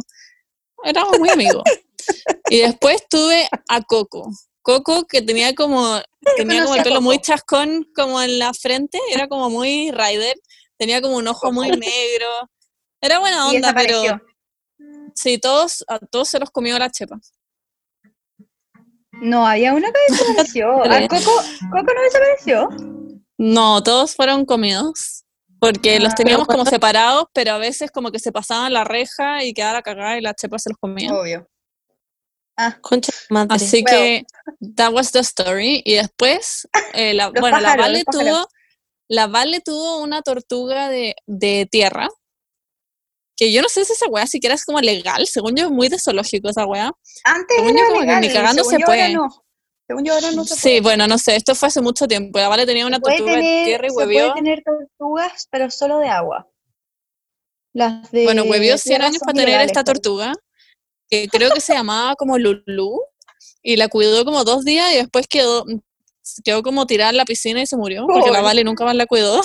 Éramos muy amigos. Y después tuve a Coco. Coco que tenía como, tenía como el pelo muy chascón como en la frente, era como muy rider, tenía como un ojo muy negro. Era buena onda, pero. Sí, todos, a todos se los comió la chepa. No, había una que desapareció. ¿A Coco, Coco no desapareció? No, todos fueron comidos. Porque los Ah. teníamos como separados, pero a veces como que se pasaban la reja y quedaba la cagada y la chepa se los comía. Obvio. Concha de madre. Así que that was the story. Y después, eh, la, Los bueno, la Vale tuvo, la Vale tuvo una tortuga de, de tierra. Que yo no sé si esa weá siquiera es como legal. Según yo, es muy de zoológico esa weá. Antes Según yo, como que ni cagando se puede. no. Según yo ahora no se Sí, puede. bueno, no sé. Esto fue hace mucho tiempo. La Vale tenía una tortuga tener- tierra y se puede huevió. tener tortugas, pero solo de agua. Las de Bueno, huevió 100 tierra años para tener esta parece. tortuga, que creo que se llamaba como Lulu, y la cuidó como dos días y después quedó, quedó como tirada en la piscina y se murió, porque la. Vale nunca más la cuidó.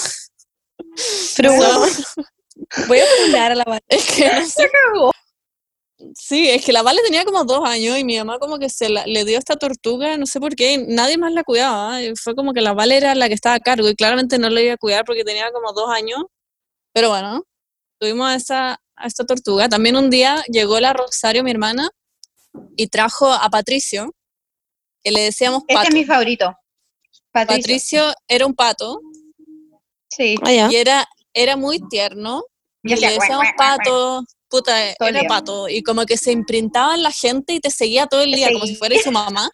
Pero So, bueno, voy a funar a la Vale. es que no sé. Sí, es que la Vale tenía como dos años y mi mamá como que se la- le dio esta tortuga, no sé por qué, nadie más la cuidaba. y fue como que la Vale era la que estaba a cargo y claramente no la iba a cuidar porque tenía como dos años. Pero bueno, tuvimos a esta, a esta tortuga. También un día llegó la Rosario, mi hermana, y trajo a Patricio, que le decíamos Este es mi favorito. Patricio. Patricio era un pato Sí. Ah, y era, era muy tierno. Y Y le decíamos pato, puta, era pato. Y como que se imprintaba en la gente y te seguía todo el día, como si fuera su mamá.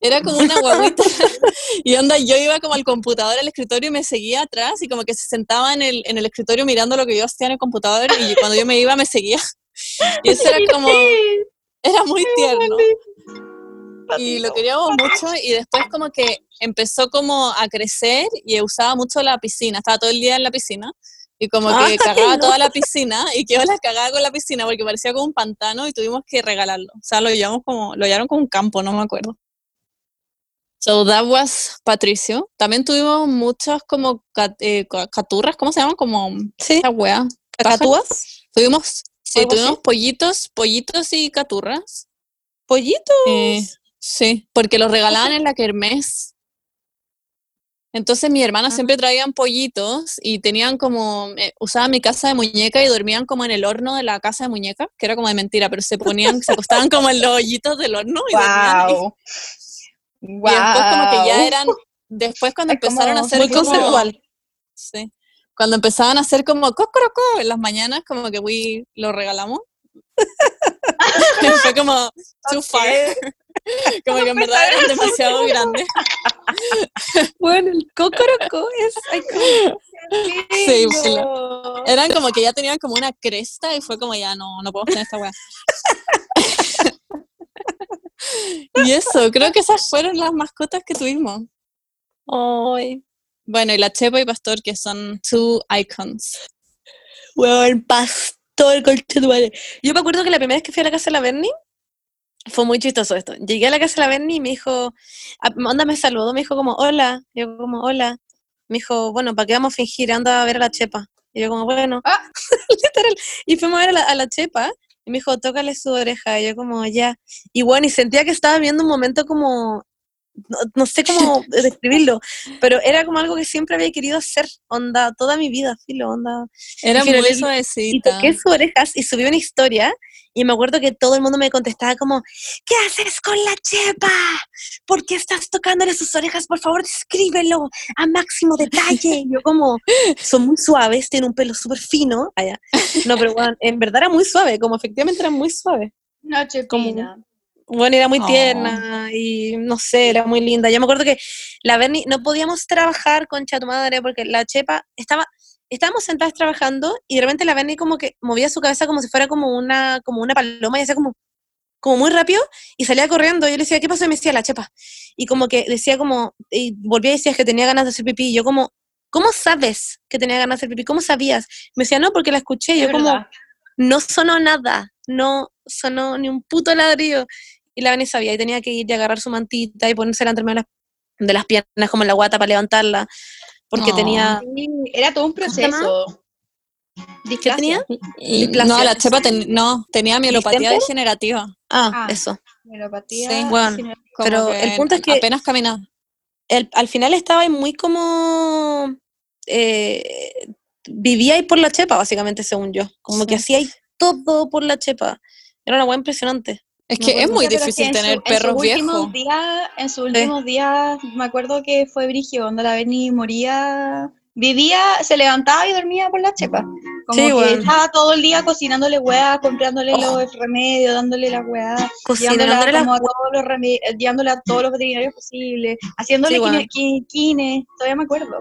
Era como una guaguita. y onda, yo iba como al computador, al escritorio y me seguía atrás y como que se sentaba en el, en el escritorio mirando lo que yo hacía en el computador y cuando yo me iba me seguía. Y eso era como, era muy tierno. Y lo queríamos mucho y después como que empezó como a crecer y usaba mucho la piscina, estaba todo el día en la piscina y como que Ay, cagaba no. toda la piscina y quedó la cagada con la piscina porque parecía como un pantano y tuvimos que regalarlo. O sea, lo llevamos como, lo llevaron como un campo, no me acuerdo. So that was Patricio. También tuvimos muchas como cat- eh, ca- caturras, ¿cómo se llaman? Como Sí, esa wea. cacatúas, Tuvimos, sí, tuvimos pollitos, pollitos y caturras. pollitos. Eh, sí, porque los regalaban en la kermés. Entonces mi hermana siempre traían pollitos y tenían como, eh, usaban mi casa de muñeca y dormían como en el horno de la casa de muñeca, que era como de mentira, pero se ponían, se acostaban como en los hoyitos del horno y dormían ahí. Wow. Y después como que ya eran, después cuando Es empezaron a hacer Muy conceptual. Sí. Cuando empezaban a hacer como cocoroco en las mañanas, como que we lo regalamos. Fue como too far. Como que en verdad eran demasiado grandes. Bueno, el cocoroco es icónico. Sí, filo. Eran como que ya tenían como una cresta y fue como ya no, no podemos tener esta weá. y eso, creo que esas fueron las mascotas que tuvimos. Ay, Bueno, y la Chepa y Pastor, que son two icons. weón, pastor, concha tu madre. Yo me acuerdo que la primera vez que fui a la casa de la Bernie, fue muy chistoso esto. Llegué a la casa de la Bernie y me dijo, a- onda me saludó, me dijo como, hola. Yo como, hola. Me dijo, bueno, ¿para qué vamos a fingir? Anda a ver a la Chepa. Y yo como, bueno, Ah. literal. Y fuimos a ver a la, a la Chepa y me dijo, tócale su oreja. Y yo como, ya. Y bueno, y sentía que estaba viendo un momento como, no, no sé cómo describirlo, pero era como algo que siempre había querido hacer, onda, toda mi vida, filo, onda. Era muy le- y suavecita. toqué sus orejas y subí una historia y me acuerdo que todo el mundo me contestaba como, ¿qué haces con la chepa? ¿Por qué estás tocándole sus orejas? Por favor, descríbelo a máximo detalle. Yo como, son muy suaves, tienen un pelo súper fino. Allá. No, pero bueno, en verdad era muy suave, como efectivamente era muy suave. Noche Como- pina. Bueno, era muy Oh. tierna y no sé, era muy linda. Yo me acuerdo que la Bernie, no podíamos trabajar con tu madre porque la Chepa estaba, estábamos sentadas trabajando y de repente la Bernie como que movía su cabeza como si fuera como una, como una paloma y hacía como, como muy rápido y salía corriendo. Y yo le decía, ¿qué pasó? Y me decía la Chepa. Y como que decía como, y volvía y decía que tenía ganas de hacer pipí. Y yo como, ¿cómo sabes que tenía ganas de hacer pipí? ¿Cómo sabías? Me decía, no, porque la escuché. Y yo Es como, verdad. no sonó nada, no sonó ni un puto ladrillo. Y la Vani sabía y tenía que ir y agarrar su mantita y ponérsela entre medio de las piernas como en la guata para levantarla, porque Oh. tenía... Era todo un proceso. ¿Qué tenía? No, la chepa ten- no, tenía mielopatía ¿Distemper? degenerativa. Ah, Ah. eso. Mielopatía Sí, bueno. Pero el punto es que- apenas caminaba. El- al final estaba ahí muy como... eh, vivía ahí por la chepa, básicamente, según yo. Como que hacía ahí todo por la chepa. Era una hueá impresionante. Es que es muy difícil su- tener perros viejos. días- en sus últimos días, me acuerdo que fue Brigio, donde la Beni moría, vivía, se levantaba y dormía por la chepa. Como Sí, que estaba todo el día cocinándole weas, comprándole Oh. los remedios, dándole las llevándola las como a todos los remedios, a todos los veterinarios posibles, haciéndole Sí, todavía me acuerdo.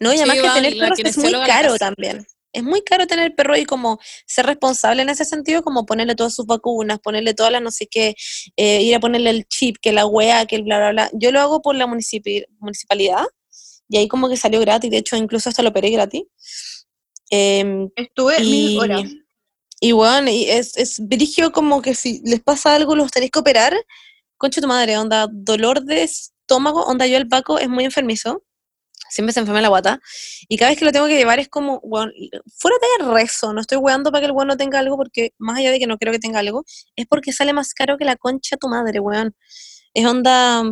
No, y Sí, además que tener la perros es muy la caro también. Es muy caro tener perro y como ser responsable en ese sentido, como ponerle todas sus vacunas, ponerle todas las no sé qué, eh, ir a ponerle el chip, que la wea, que el bla, bla, bla. Yo lo hago por la municipi- municipalidad y ahí como que salió gratis, de hecho incluso hasta lo operé gratis. Em, Estuve y, mil horas. y bueno, y es, es brigio como que si les pasa algo los tenéis que operar, concha tu madre, onda, dolor de estómago, onda yo el Paco es muy enfermizo, siempre se enferma la guata, y cada vez que lo tengo que llevar es como, weón, fuera de rezo, no estoy weando para que el weón no tenga algo, porque más allá de que no creo que tenga algo, es porque sale más caro que la concha tu madre, weón. Es onda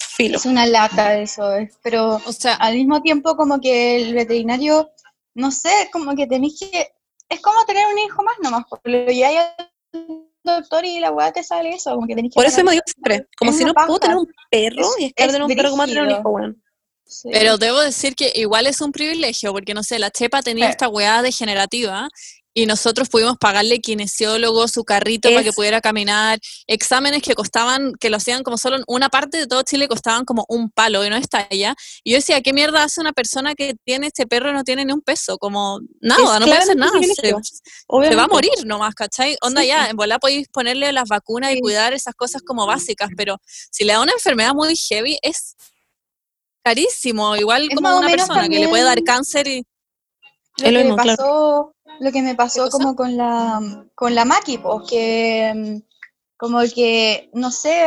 filo. Es una lata eso, es, pero O sea, al mismo tiempo como que el veterinario, no sé, como que tenéis que, es como tener un hijo más nomás, porque lo lleváis al doctor y la weá te sale eso, como que tenéis que Por eso me digo siempre, como Es si no puedo tener un perro Es- y es caro es tener un perro como tener un hijo, weón. Sí. Pero debo decir que igual es un privilegio, porque no sé, la Chepa tenía esta weá degenerativa y nosotros pudimos pagarle kinesiólogo, su carrito para que pudiera caminar, exámenes que costaban, que lo hacían como solo en una parte de todo Chile costaban como un palo y no está allá. Y yo decía, ¿qué mierda hace una persona que tiene este perro y no tiene ni un peso? Como nada, no puede hacer nada. Se, va a morir nomás, ¿cachai? Onda Sí, ya, sí. en bola podéis ponerle las vacunas y cuidar esas cosas como básicas, pero si le da una enfermedad muy heavy, es carísimo, igual Es como una persona que le puede dar cáncer y lo que me claro. pasó, lo que me pasó como con la con la Maki, pues que como que no sé,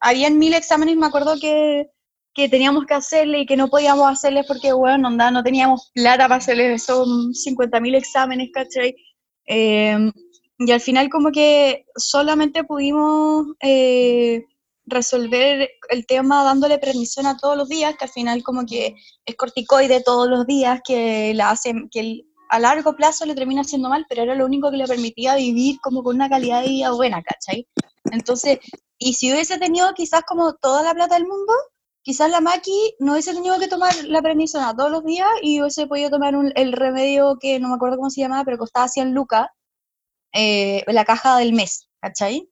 habían mil exámenes, me acuerdo que que teníamos que hacerle y que no podíamos hacerles porque, bueno, onda, no teníamos plata para hacerles esos 50.000 exámenes, ¿cachai? Em, y al final como que solamente pudimos eh, resolver el tema dándole permisión a todos los días, que al final como que es corticoide todos los días, que la hace, que a largo plazo le termina haciendo mal, pero era lo único que le permitía vivir como con una calidad de vida buena, ¿cachai? Entonces, y si hubiese tenido quizás como toda la plata del mundo, quizás la Maki no hubiese tenido que tomar la prednisona todos los días y hubiese podido tomar un- el remedio que no me acuerdo cómo se llamaba, pero costaba 100 lucas, eh, la caja del mes, ¿cachai?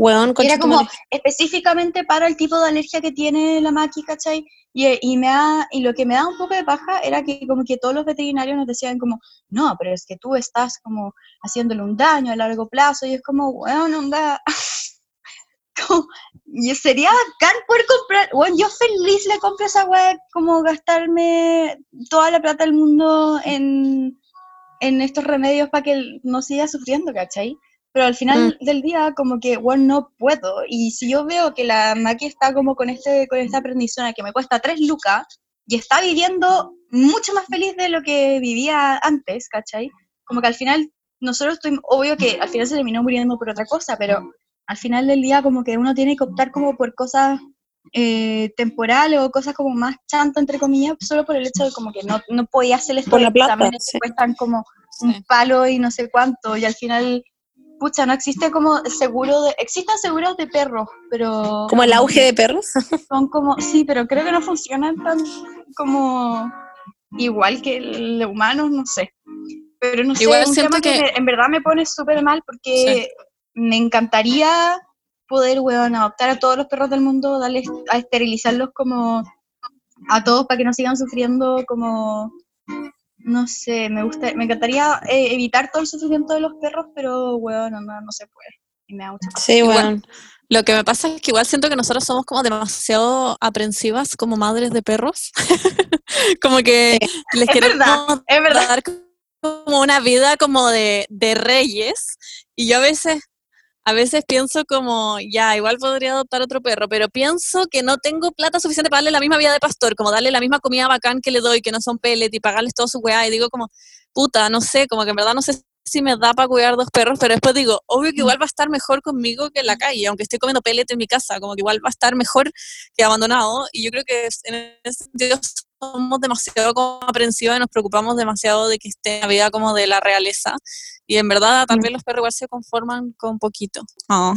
Weón, era como específicamente para el tipo de alergia que tiene la Maki, ¿cachai? Y, y, me da, y lo que me da un poco de paja era que como que todos los veterinarios nos decían como, no, pero es que tú estás como haciéndole un daño a largo plazo y es como, bueno, onda... como, y sería bacán poder comprar, bueno, yo feliz le compro esa weá, como gastarme toda la plata del mundo en, en estos remedios para que él no siga sufriendo, ¿cachai? Pero al final del día, como que, bueno, no puedo. Y si yo veo que la Maki está como con, este, con esta prendizona que me cuesta tres lucas y está viviendo mucho más feliz de lo que vivía antes, ¿cachai? Como que al final, nosotros estuvimos, obvio que al final se terminó muriendo por otra cosa, pero al final del día como que uno tiene que optar como por cosas eh, temporales o cosas como más chanto, entre comillas, solo por el hecho de como que no, no podía hacer estos Por la plata, exámenes sí. que cuestan como Sí. un palo y no sé cuánto, y al final, pucha, no existe como seguro de, existen seguros de perros, pero... Como el auge de perros. Son como, sí, pero creo que no funcionan tan como igual que el de humanos, no sé. Pero no sé, Igual es un tema que, que- me- en verdad me pone súper mal porque me encantaría poder, weón, adoptar a todos los perros del mundo, darles, a esterilizarlos como a todos para que no sigan sufriendo como, no sé, me gusta, me encantaría eh, evitar todo el sufrimiento de los perros, pero, weón, no, no se puede. Y me da mucha. Sí, Igual- weón. Lo que me pasa es que igual siento que nosotros somos como demasiado aprensivas como madres de perros. como que les Es queremos verdad, es verdad. dar como una vida como de, de reyes. Y yo a veces, a veces pienso como, ya, igual podría adoptar otro perro, pero pienso que no tengo plata suficiente para darle la misma vida de pastor, como darle la misma comida bacán que le doy, que no son pellet, y pagarles todo su weá. Y digo como, puta, no sé, como que en verdad no sé si me da para cuidar dos perros, pero después digo, obvio que igual va a estar mejor conmigo que en la calle, aunque estoy comiendo pellet en mi casa, como que igual va a estar mejor que abandonado. Y yo creo que en ese sentido somos demasiado como aprensivos y nos preocupamos demasiado de que esté en la vida como de la realeza. Y en verdad, tal vez los perros igual se conforman con poquito. Oh.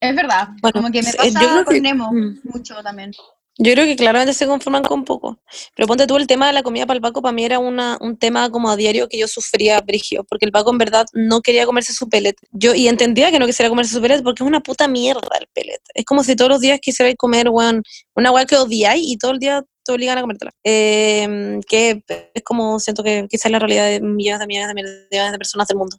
Es verdad, Bueno, como que me eh, pasa yo creo con que- Nemo mm. mucho también. Yo creo que claramente se conforman con poco. Pero ponte tú el tema de la comida para el Paco, para mí era una, un tema como a diario que yo sufría brigio, porque el Paco en verdad no quería comerse su pellet. Yo, y entendía que no quisiera comerse su pellet porque es una puta mierda el pellet. Es como si todos los días quisierais comer, weón, una weá que odiáis y todo el día te obligan a comértela. Eh, que es como, siento que quizás la realidad de millones de millones de millones de personas del mundo.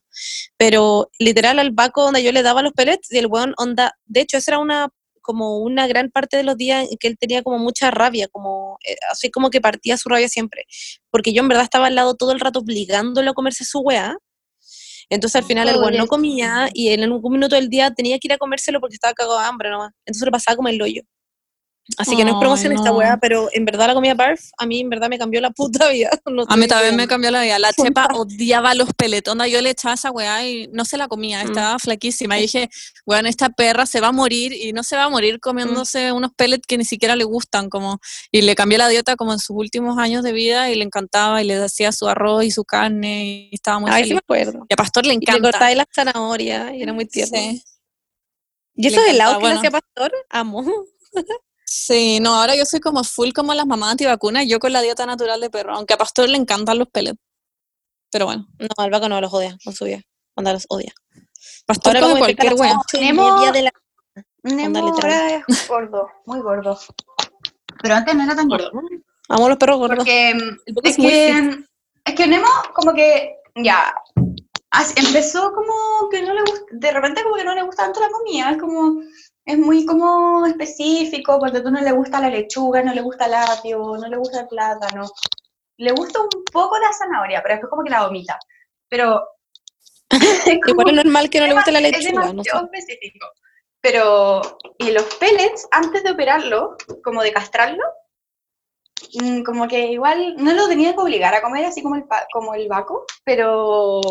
Pero literal al Paco donde yo le daba los pellets y el weón onda, de hecho esa era una como una gran parte de los días en que él tenía como mucha rabia, como eh, así como que partía su rabia siempre, porque yo en verdad estaba al lado todo el rato obligándolo a comerse su weá. Entonces al final el weón no comía y en algún minuto del día tenía que ir a comérselo porque estaba cagado de hambre nomás. Entonces lo pasaba como el hoyo. Así que no es promoción esta weá, pero en verdad la comida barf a mí en verdad me cambió la puta vida. No A mí también me cambió la vida. La chepa odiaba los pellets. Onda, yo le echaba esa weá y no se la comía, Mm. estaba flaquísima. Y dije, weón, esta perra se va a morir y no se va a morir comiéndose unos pellets que ni siquiera le gustan. como Y le cambié la dieta como en sus últimos años de vida y le encantaba y le hacía su arroz y su carne y estaba muy Ay, sí feliz. me acuerdo. Y a Pastor le Y le encanta. cortaba la zanahoria y era muy tierno. Sí. Y esos helados que le bueno. hacía Pastor, amo. Sí, no, ahora yo soy como full como las mamás antivacunas, yo con la dieta natural de perro, aunque a Pastor le encantan los pellets. Pero bueno, No, al Paco no los odia con su vida. Onda los odia. Pastor Ahora come cualquier y Nemo- de la- Nemo ahora es gordo, muy gordo. Pero antes no era tan gordo. Amo a los perros gordos. Porque es que, es que Nemo como que ya empezó como que no le gusta, de repente como que no le gusta tanto la comida, es como, es muy como específico, porque tú no le gusta la lechuga, no le gusta el apio, no le gusta el plátano, le gusta un poco la zanahoria, pero después como que la vomita. Pero es Igual es normal que no le guste la es lechuga, no sé. demasiado específico. Pero, y los pellets, antes de operarlo, como de castrarlo, mm, como que igual no lo tenía que obligar a comer así como el, como el vaco, pero,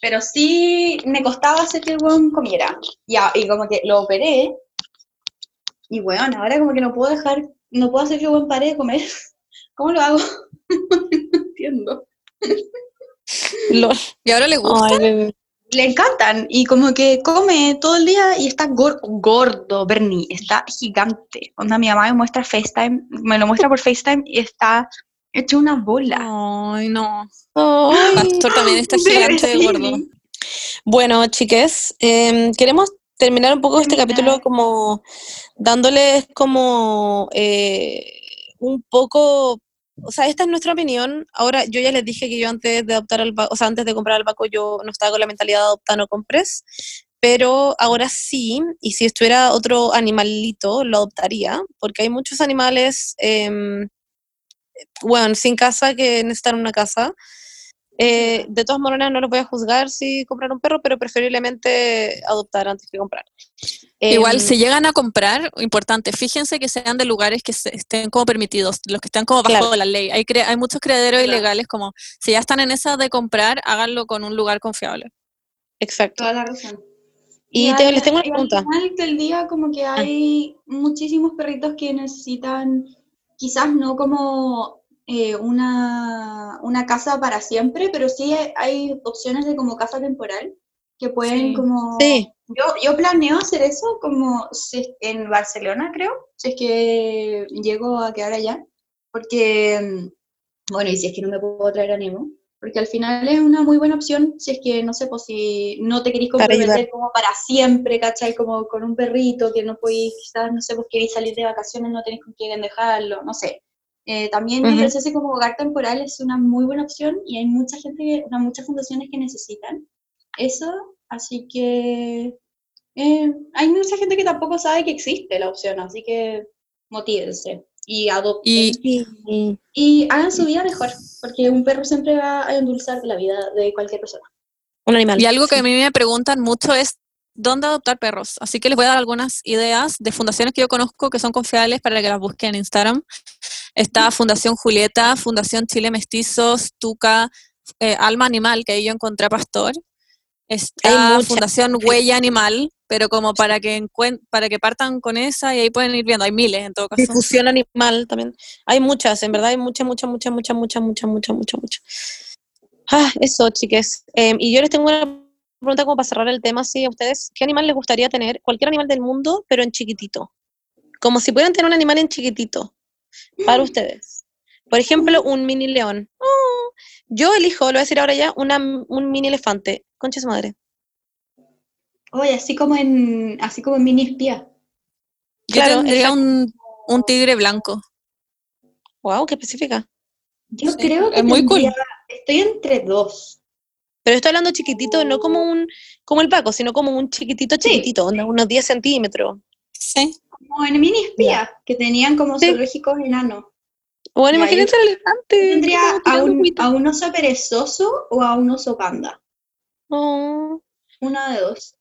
pero sí me costaba hacer que el weón comiera. Ya, y como que lo operé, y weón, ahora como que no puedo dejar, no puedo hacer que el weón pare de comer. ¿Cómo lo hago? no entiendo. ¿Y ahora le gusta? Ay, le encantan y como que come todo el día y está gor- gordo, Bernie, está gigante. Onda, mi mamá me muestra FaceTime, me lo muestra por FaceTime y está hecho una bola. Ay, no. Ay. Pastor también está gigante de gordo. Bueno, chiques, em, queremos terminar un poco este capítulo como dándoles como eh, un poco, o sea, esta es nuestra opinión. Ahora, yo ya les dije que yo antes de adoptar al o sea, antes de comprar al Paco, yo no estaba con la mentalidad de adoptar, no compres, pero ahora sí, y si estuviera otro animalito, lo adoptaría, porque hay muchos animales, em, bueno, sin casa que necesitan una casa. Eh, de todas maneras, no los voy a juzgar si comprar un perro, pero preferiblemente adoptar antes que comprar. Igual, Em, si llegan a comprar, importante, fíjense que sean de lugares que se- estén como permitidos, los que están como bajo Claro. la ley. Hay, cre- hay muchos criaderos Claro. ilegales, como si ya están en esa de comprar, háganlo con un lugar confiable. Exacto. Toda la razón. Y te- les tengo una y al pregunta. final del día como que hay muchísimos perritos que necesitan quizás no como eh, una, una casa para siempre, pero sí hay, hay opciones de como casa temporal que pueden Sí. como... Sí. Yo, yo planeo hacer eso como si es- en Barcelona, creo, si es que llego a quedar allá, porque, mm, bueno, y si es que no me puedo traer a Nemo, porque al final es una muy buena opción si es que, no sé, pues si no te queréis Para comprometer como para siempre, ¿cachai? Como con un perrito que no podéis, quizás, no sé, pues queréis salir de vacaciones, no tenéis con quién dejarlo, no sé. Eh, también Ujú. ofrecerse como hogar temporal es una muy buena opción y hay mucha gente, sea, muchas fundaciones que necesitan eso, así que eh, hay mucha gente que tampoco sabe que existe la opción, así que motívense y adopten Y- Y- y hagan su vida mejor, porque un perro siempre va a endulzar la vida de cualquier persona. un animal. Y algo que sí. a mí me preguntan mucho es dónde adoptar perros. Así que les voy a dar algunas ideas de fundaciones que yo conozco que son confiables para que las busquen en Instagram. Está Fundación Julieta, Fundación Chile Mestizos, Tuca, eh, Alma Animal, que ahí yo encontré a Pastor. Hay Está. Fundación Huella Animal, pero como para que para que partan con esa y ahí pueden ir viendo. Hay miles en todo caso. Difusión animal también. Hay muchas, en verdad hay muchas, muchas, muchas, muchas, muchas, muchas, muchas, muchas, muchas. Ah, eso, chiques. Eh, y yo les tengo una pregunta como para cerrar el tema, sí, a ustedes. ¿Qué animal les gustaría tener? Cualquier animal del mundo, pero en chiquitito. Como si pudieran tener un animal en chiquitito. Para ustedes. Por ejemplo, un mini león. Oh, yo elijo, lo voy a decir ahora ya, una, un mini elefante. Concha de su madre. Oye, así como en, así como en mini espía. Yo Claro, tendría un, un tigre blanco. Wow, qué específica. Yo Sí, creo que es muy cool. estoy entre dos. Pero estoy hablando chiquitito, no como un como el Paco, sino como un chiquitito, chiquitito, unos 10 centímetros. Sí. Como en mini espía, que tenían como Sí. zoológicos enanos. Bueno, imagínense el elefante. Tendría a un, a un oso perezoso o a un oso panda. Oh. Una de dos.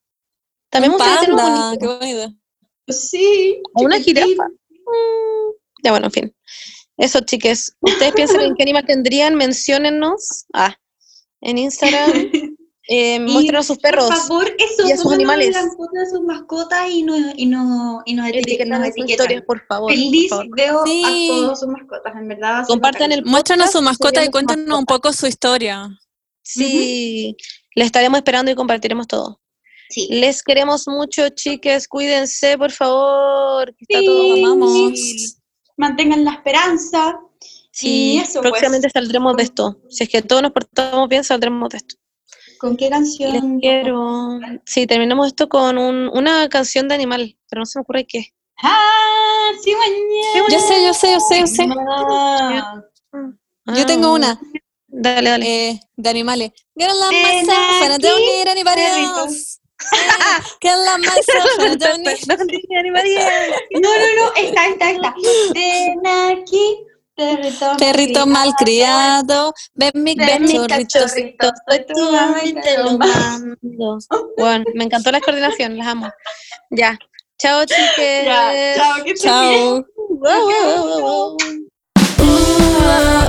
También un panda, bonito. qué bonito. Sí. O una jirafa. Mm, Ya bueno, en fin. Eso, chiques. ¿Ustedes piensan en qué animal tendrían? Menciónennos. Ah, en Instagram. Eh, muéstrenos sus perros. Por favor, eso, y a sus animales. la foto de sus mascotas y nos, y no, y nos etiquetan. Nos etiquetan. historias, por favor. por Feliz favor. veo Sí. a todas sus mascotas, en verdad. Compartan el Muéstranos su mascota y cuéntenos un poco su historia. Sí, le estaremos esperando y compartiremos todo. Sí. Les queremos mucho, chiques. Cuídense, por favor. que está Sí. todo Amamos. difícil. Mantengan la esperanza. Sí, Y eso, pues. próximamente saldremos de esto. Si es que todos nos portamos bien, saldremos de esto. ¿Con qué Les canción? quiero. Sí, terminamos esto con un- una canción de animal, pero no se me ocurre qué. Ah, sí, mañana. Yo sé, yo sé, yo sé, yo sé. Ah. Yo tengo una Dale, dale. eh, de animales. Que la Ven masa, para aquí, no unir a ni perrito. varios. Que la masa, para no. No, no, no, esta, esta, esta. Ven aquí, perrito. Perrito malcriado, ven mi Ven cachorrito. soy tu mamá y te lo mando. Bueno, me encantó la coordinación, las amo. Ya. Chao, chiques. Ya, chao, que. Chao. Wow, wow, wow, wow. Uh,